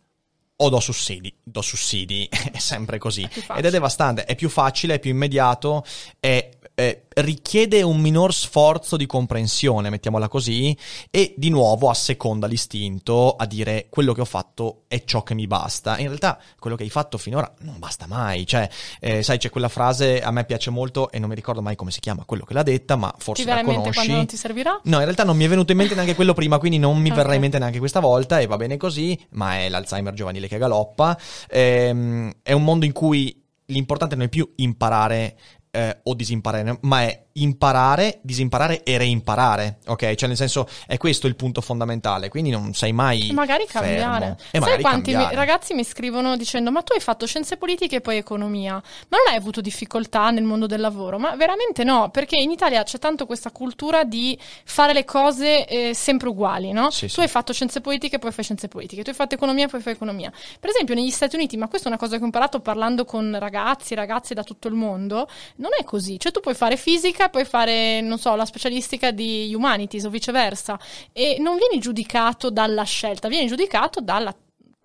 o do sussidi. Do sussidi, <laughs> è sempre così. più Ed è devastante, è più facile, è più immediato, è, è- richiede un minor sforzo di comprensione, mettiamola così, e di nuovo asseconda l'istinto a dire quello che ho fatto è ciò che mi basta. In realtà quello che hai fatto finora non basta mai. Cioè, eh, sai, c'è quella frase, a me piace molto e non mi ricordo mai come si chiama quello che l'ha detta, ma forse Ti verrà la in mente conosci. quando non ti servirà? No, in realtà non mi è venuto in mente neanche quello prima, quindi non mi <laughs> Ok. verrà in mente neanche questa volta e va bene così, ma è l'Alzheimer giovanile che galoppa. Ehm, è un mondo in cui l'importante non è più imparare eh, o disimparare, ma è imparare, disimparare e reimparare, ok? Cioè nel senso è questo il punto fondamentale, quindi non sei mai magari cambiare. E magari Sai quanti mi- cambiare. ragazzi mi scrivono dicendo: Ma tu hai fatto scienze politiche e poi economia, ma non hai avuto difficoltà nel mondo del lavoro? Ma veramente no, perché in Italia c'è tanto questa cultura di fare le cose eh, sempre uguali, no? Sì, tu sì. hai fatto scienze politiche e poi fai scienze politiche, tu hai fatto economia e poi fai economia. Per esempio, negli Stati Uniti, ma questa è una cosa che ho imparato parlando con ragazzi ragazze da tutto il mondo, non è così. Cioè, tu puoi fare fisica, puoi fare, non so, la specialistica di humanities o viceversa, e non vieni giudicato dalla scelta, vieni giudicato dalla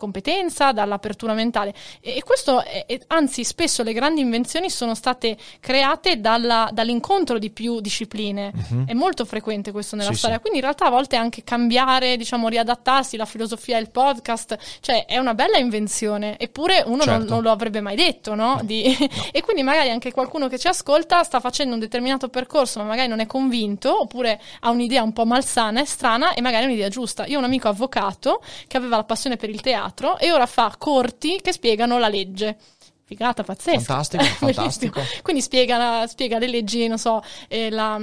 competenza, dall'apertura mentale. E, e questo, è- è- anzi, spesso le grandi invenzioni sono state create dalla- dall'incontro di più discipline. È molto frequente questo nella. Sì, storia. sì. Quindi in realtà a volte anche cambiare, diciamo, riadattarsi, la filosofia il podcast, cioè è una bella invenzione, eppure uno non, Certo. non lo avrebbe mai detto, no? Di- <laughs> e quindi magari anche qualcuno che ci ascolta sta facendo un determinato percorso, ma magari non è convinto, oppure ha un'idea un po' malsana e strana e magari è un'idea giusta. Io ho un amico avvocato che aveva la passione per il teatro e ora fa corti che spiegano la legge. Figata pazzesca. Fantastico, <laughs> fantastico. Quindi spiega, spiega le leggi, non so, eh, la,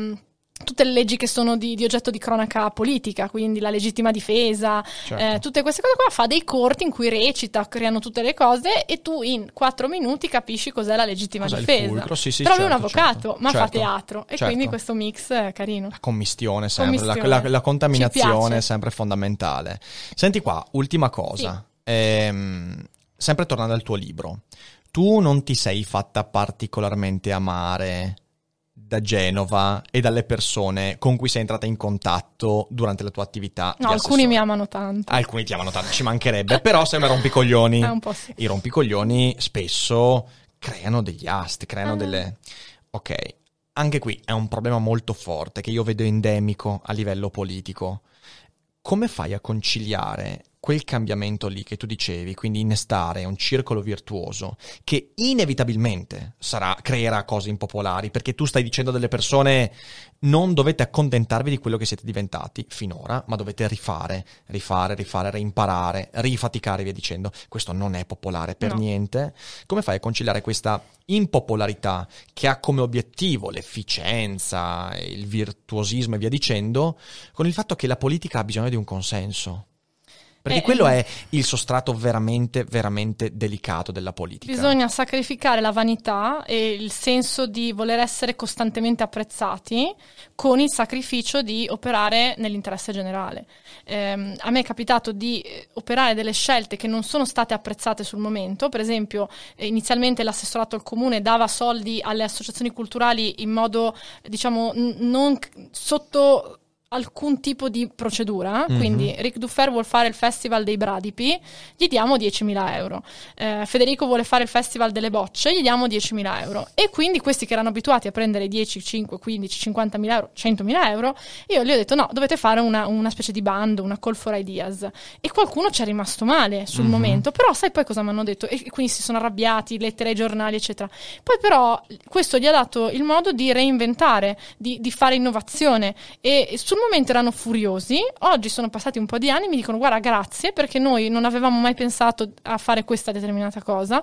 tutte le leggi che sono di, di, oggetto di cronaca politica, quindi la legittima difesa, certo. eh, tutte queste cose qua, fa dei corti in cui recita, creano tutte le cose e tu in quattro minuti capisci cos'è la legittima cos'è difesa. Sì, sì, Trovi certo, un avvocato, certo, ma certo, fa teatro e certo. quindi questo mix è carino. La commistione sempre, Commistione. La, la, la, contaminazione è sempre fondamentale. Senti qua, ultima cosa, ehm, sempre tornando al tuo libro, tu non ti sei fatta particolarmente amare da Genova e dalle persone con cui sei entrata in contatto durante la tua attività. No, alcuni mi amano tanto. Alcuni ti amano tanto, ci mancherebbe, però sembra rompicoglioni. <laughs> È un po' sì. I rompicoglioni spesso creano degli asti, creano Ah. delle... Ok, anche qui è un problema molto forte che io vedo endemico a livello politico. Come fai a conciliare quel cambiamento lì che tu dicevi, quindi innestare un circolo virtuoso che inevitabilmente sarà, creerà cose impopolari, perché tu stai dicendo delle persone non dovete accontentarvi di quello che siete diventati finora, ma dovete rifare, rifare, rifare, reimparare, rifaticare via dicendo. Questo non è popolare per No. niente. Come fai a conciliare questa impopolarità che ha come obiettivo l'efficienza, il virtuosismo e via dicendo, con il fatto che la politica ha bisogno di un consenso? Perché Eh, quello eh. è il sostrato veramente, veramente delicato della politica. Bisogna sacrificare la vanità e il senso di voler essere costantemente apprezzati con il sacrificio di operare nell'interesse generale. Ehm, a me è capitato di eh, operare delle scelte che non sono state apprezzate sul momento, per esempio eh, inizialmente l'assessorato al comune dava soldi alle associazioni culturali in modo diciamo non sotto alcun tipo di procedura, Mhm. quindi Ric Duffer vuole fare il festival dei bradipi, gli diamo 10.000 euro. Eh, Federico vuole fare il festival delle bocce, gli diamo 10.000 euro. E quindi questi che erano abituati a prendere 10, 5, 15, 50.000 euro, 100.000 euro, io gli ho detto no, dovete fare una, una specie di bando, una call for ideas. E qualcuno ci è rimasto male sul Mhm. momento, però sai poi cosa mi hanno detto? E quindi si sono arrabbiati, lettere ai giornali, eccetera. Poi però questo gli ha dato il modo di reinventare, di, di fare innovazione e sul momento erano furiosi, oggi sono passati un po' di anni, mi dicono guarda grazie perché noi non avevamo mai pensato a fare questa determinata cosa,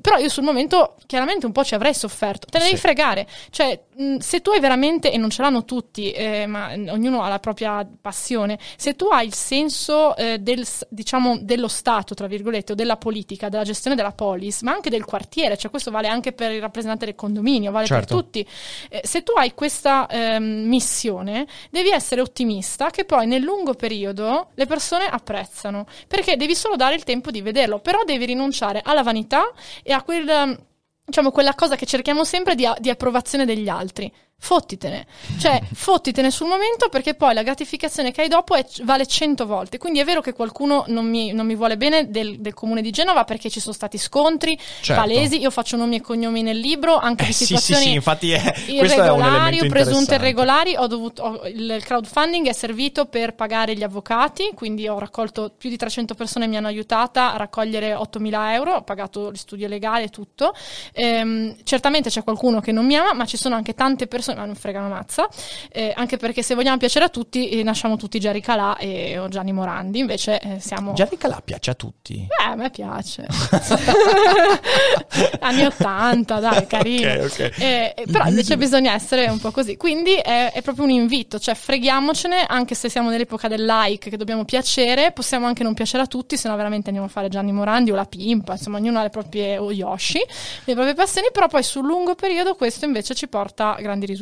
però io sul momento chiaramente un po' ci avrei sofferto, te ne devi Sì. fregare, cioè mh, se tu hai veramente, e non ce l'hanno tutti, eh, ma ognuno ha la propria passione, se tu hai il senso eh, del, diciamo, dello Stato, tra virgolette, o della politica, della gestione della polis, ma anche del quartiere, cioè questo vale anche per il rappresentante del condominio, vale Certo. per tutti. Eh, se tu hai questa ehm, missione, devi essere ottimista che poi nel lungo periodo le persone apprezzano, perché devi solo dare il tempo di vederlo, però devi rinunciare alla vanità e a quel, diciamo, quella cosa che cerchiamo sempre di, di approvazione degli altri. Fottitene, cioè <laughs> fottitene sul momento perché poi la gratificazione che hai dopo è- vale 100 volte. Quindi è vero che qualcuno non mi, non mi vuole bene del, del comune di Genova perché ci sono stati scontri Certo. palesi. Io faccio nomi e cognomi nel libro anche Eh, di sì, sì, situazioni sì, infatti è, questo è un irregolari o presunte irregolari. Ho dovuto, ho- il crowdfunding è servito per pagare gli avvocati, quindi ho raccolto più di 300 persone mi hanno aiutata a raccogliere 8.000 euro, ho pagato il studio legale e tutto. Ehm, certamente c'è qualcuno che non mi ama, ma ci sono anche tante persone, ma non frega una mazza, eh, anche perché se vogliamo piacere a tutti, eh, nasciamo tutti Jerry Calà e o Gianni Morandi, invece eh, siamo... Jerry Calà piace a tutti. Eh, a me piace. <laughs> Anni 80, dai, carino. Ok, ok. Eh, eh, però invece bisogna essere un po' così. Quindi è, è proprio un invito, cioè freghiamocene, anche se siamo nell'epoca del like, che dobbiamo piacere, possiamo anche non piacere a tutti, se no veramente andiamo a fare Gianni Morandi o la Pimpa, insomma ognuno ha le proprie, o Yoshi, le proprie passioni, però poi sul lungo periodo questo invece ci porta grandi risultati.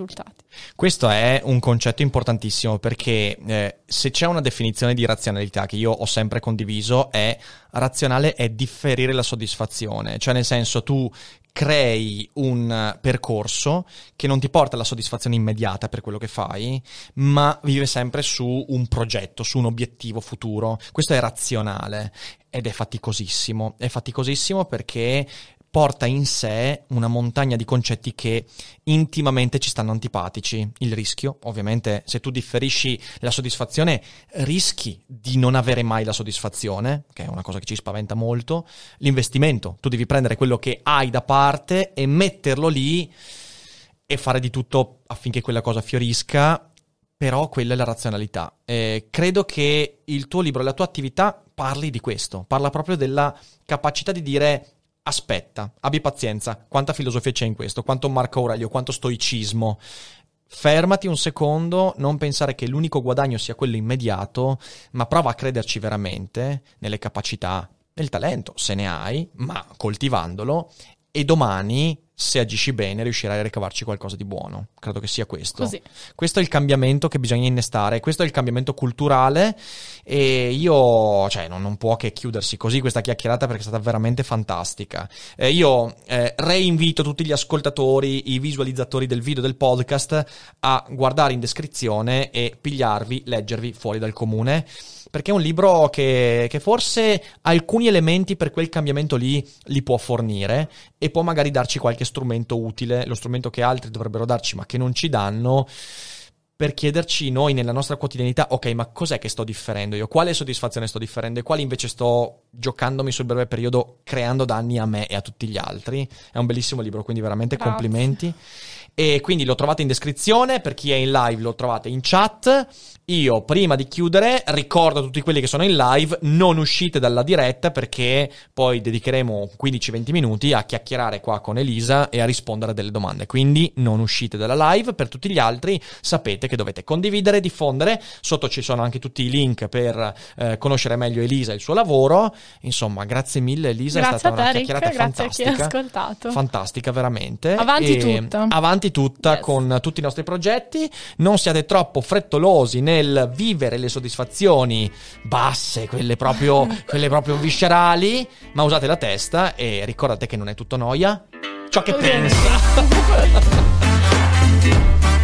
Questo è un concetto importantissimo perché eh, se c'è una definizione di razionalità che io ho sempre condiviso è razionale è differire la soddisfazione, cioè nel senso tu crei un percorso che non ti porta alla soddisfazione immediata per quello che fai, ma vive sempre su un progetto, su un obiettivo futuro. Questo è razionale ed è faticosissimo. È faticosissimo perché porta in sé una montagna di concetti che intimamente ci stanno antipatici. Il rischio, ovviamente, se tu differisci la soddisfazione, rischi di non avere mai la soddisfazione, che è una cosa che ci spaventa molto. L'investimento, tu devi prendere quello che hai da parte e metterlo lì e fare di tutto affinché quella cosa fiorisca. Però quella è la razionalità. Eh, credo che il tuo libro, la tua attività parli di questo, parla proprio della capacità di dire aspetta, abbi pazienza, quanta filosofia c'è in questo, quanto Marco Aurelio, quanto stoicismo. fermati un secondo, non pensare che l'unico guadagno sia quello immediato, ma prova a crederci veramente nelle capacità, nel talento, se ne hai, ma coltivandolo, e domani se agisci bene riuscirai a ricavarci qualcosa di buono. Credo che sia questo. Così. Questo è il cambiamento che bisogna innestare, questo è il cambiamento culturale e io, cioè, non, non può che chiudersi così questa chiacchierata perché è stata veramente fantastica. Eh, io eh, reinvito tutti gli ascoltatori, i visualizzatori del video del podcast a guardare in descrizione e pigliarvi, leggervi fuori dal comune perché è un libro che, che, forse alcuni elementi per quel cambiamento lì li può fornire e può magari darci qualche strumento utile, lo strumento che altri dovrebbero darci ma che non ci danno per chiederci noi nella nostra quotidianità, ok, ma cos'è che sto differendo io? Quale soddisfazione sto differendo e quali invece sto giocandomi sul breve periodo creando danni a me e a tutti gli altri? È un bellissimo libro, quindi veramente Grazie. complimenti. E quindi lo trovate in descrizione, per chi è in live lo trovate in chat. Io, prima di chiudere, ricordo a tutti quelli che sono in live, non uscite dalla diretta perché poi dedicheremo 15-20 minuti a chiacchierare qua con Elisa e a rispondere a delle domande. Quindi non uscite dalla live. Per tutti gli altri sapete che dovete condividere, diffondere. Sotto ci sono anche tutti i link per eh, conoscere meglio Elisa e il suo lavoro. Insomma, grazie mille Elisa, Grazie è stata a te, una Rick, chiacchierata grazie a chi ha fantastica. ascoltato. Fantastica, veramente. Avanti E tutta. Avanti tutta Yes. con tutti i nostri progetti. Non siate troppo frettolosi nel vivere le soddisfazioni basse, quelle proprio, <laughs> quelle proprio viscerali, ma usate la testa e ricordate che non è tutto noia. Ciò che pensa. <laughs>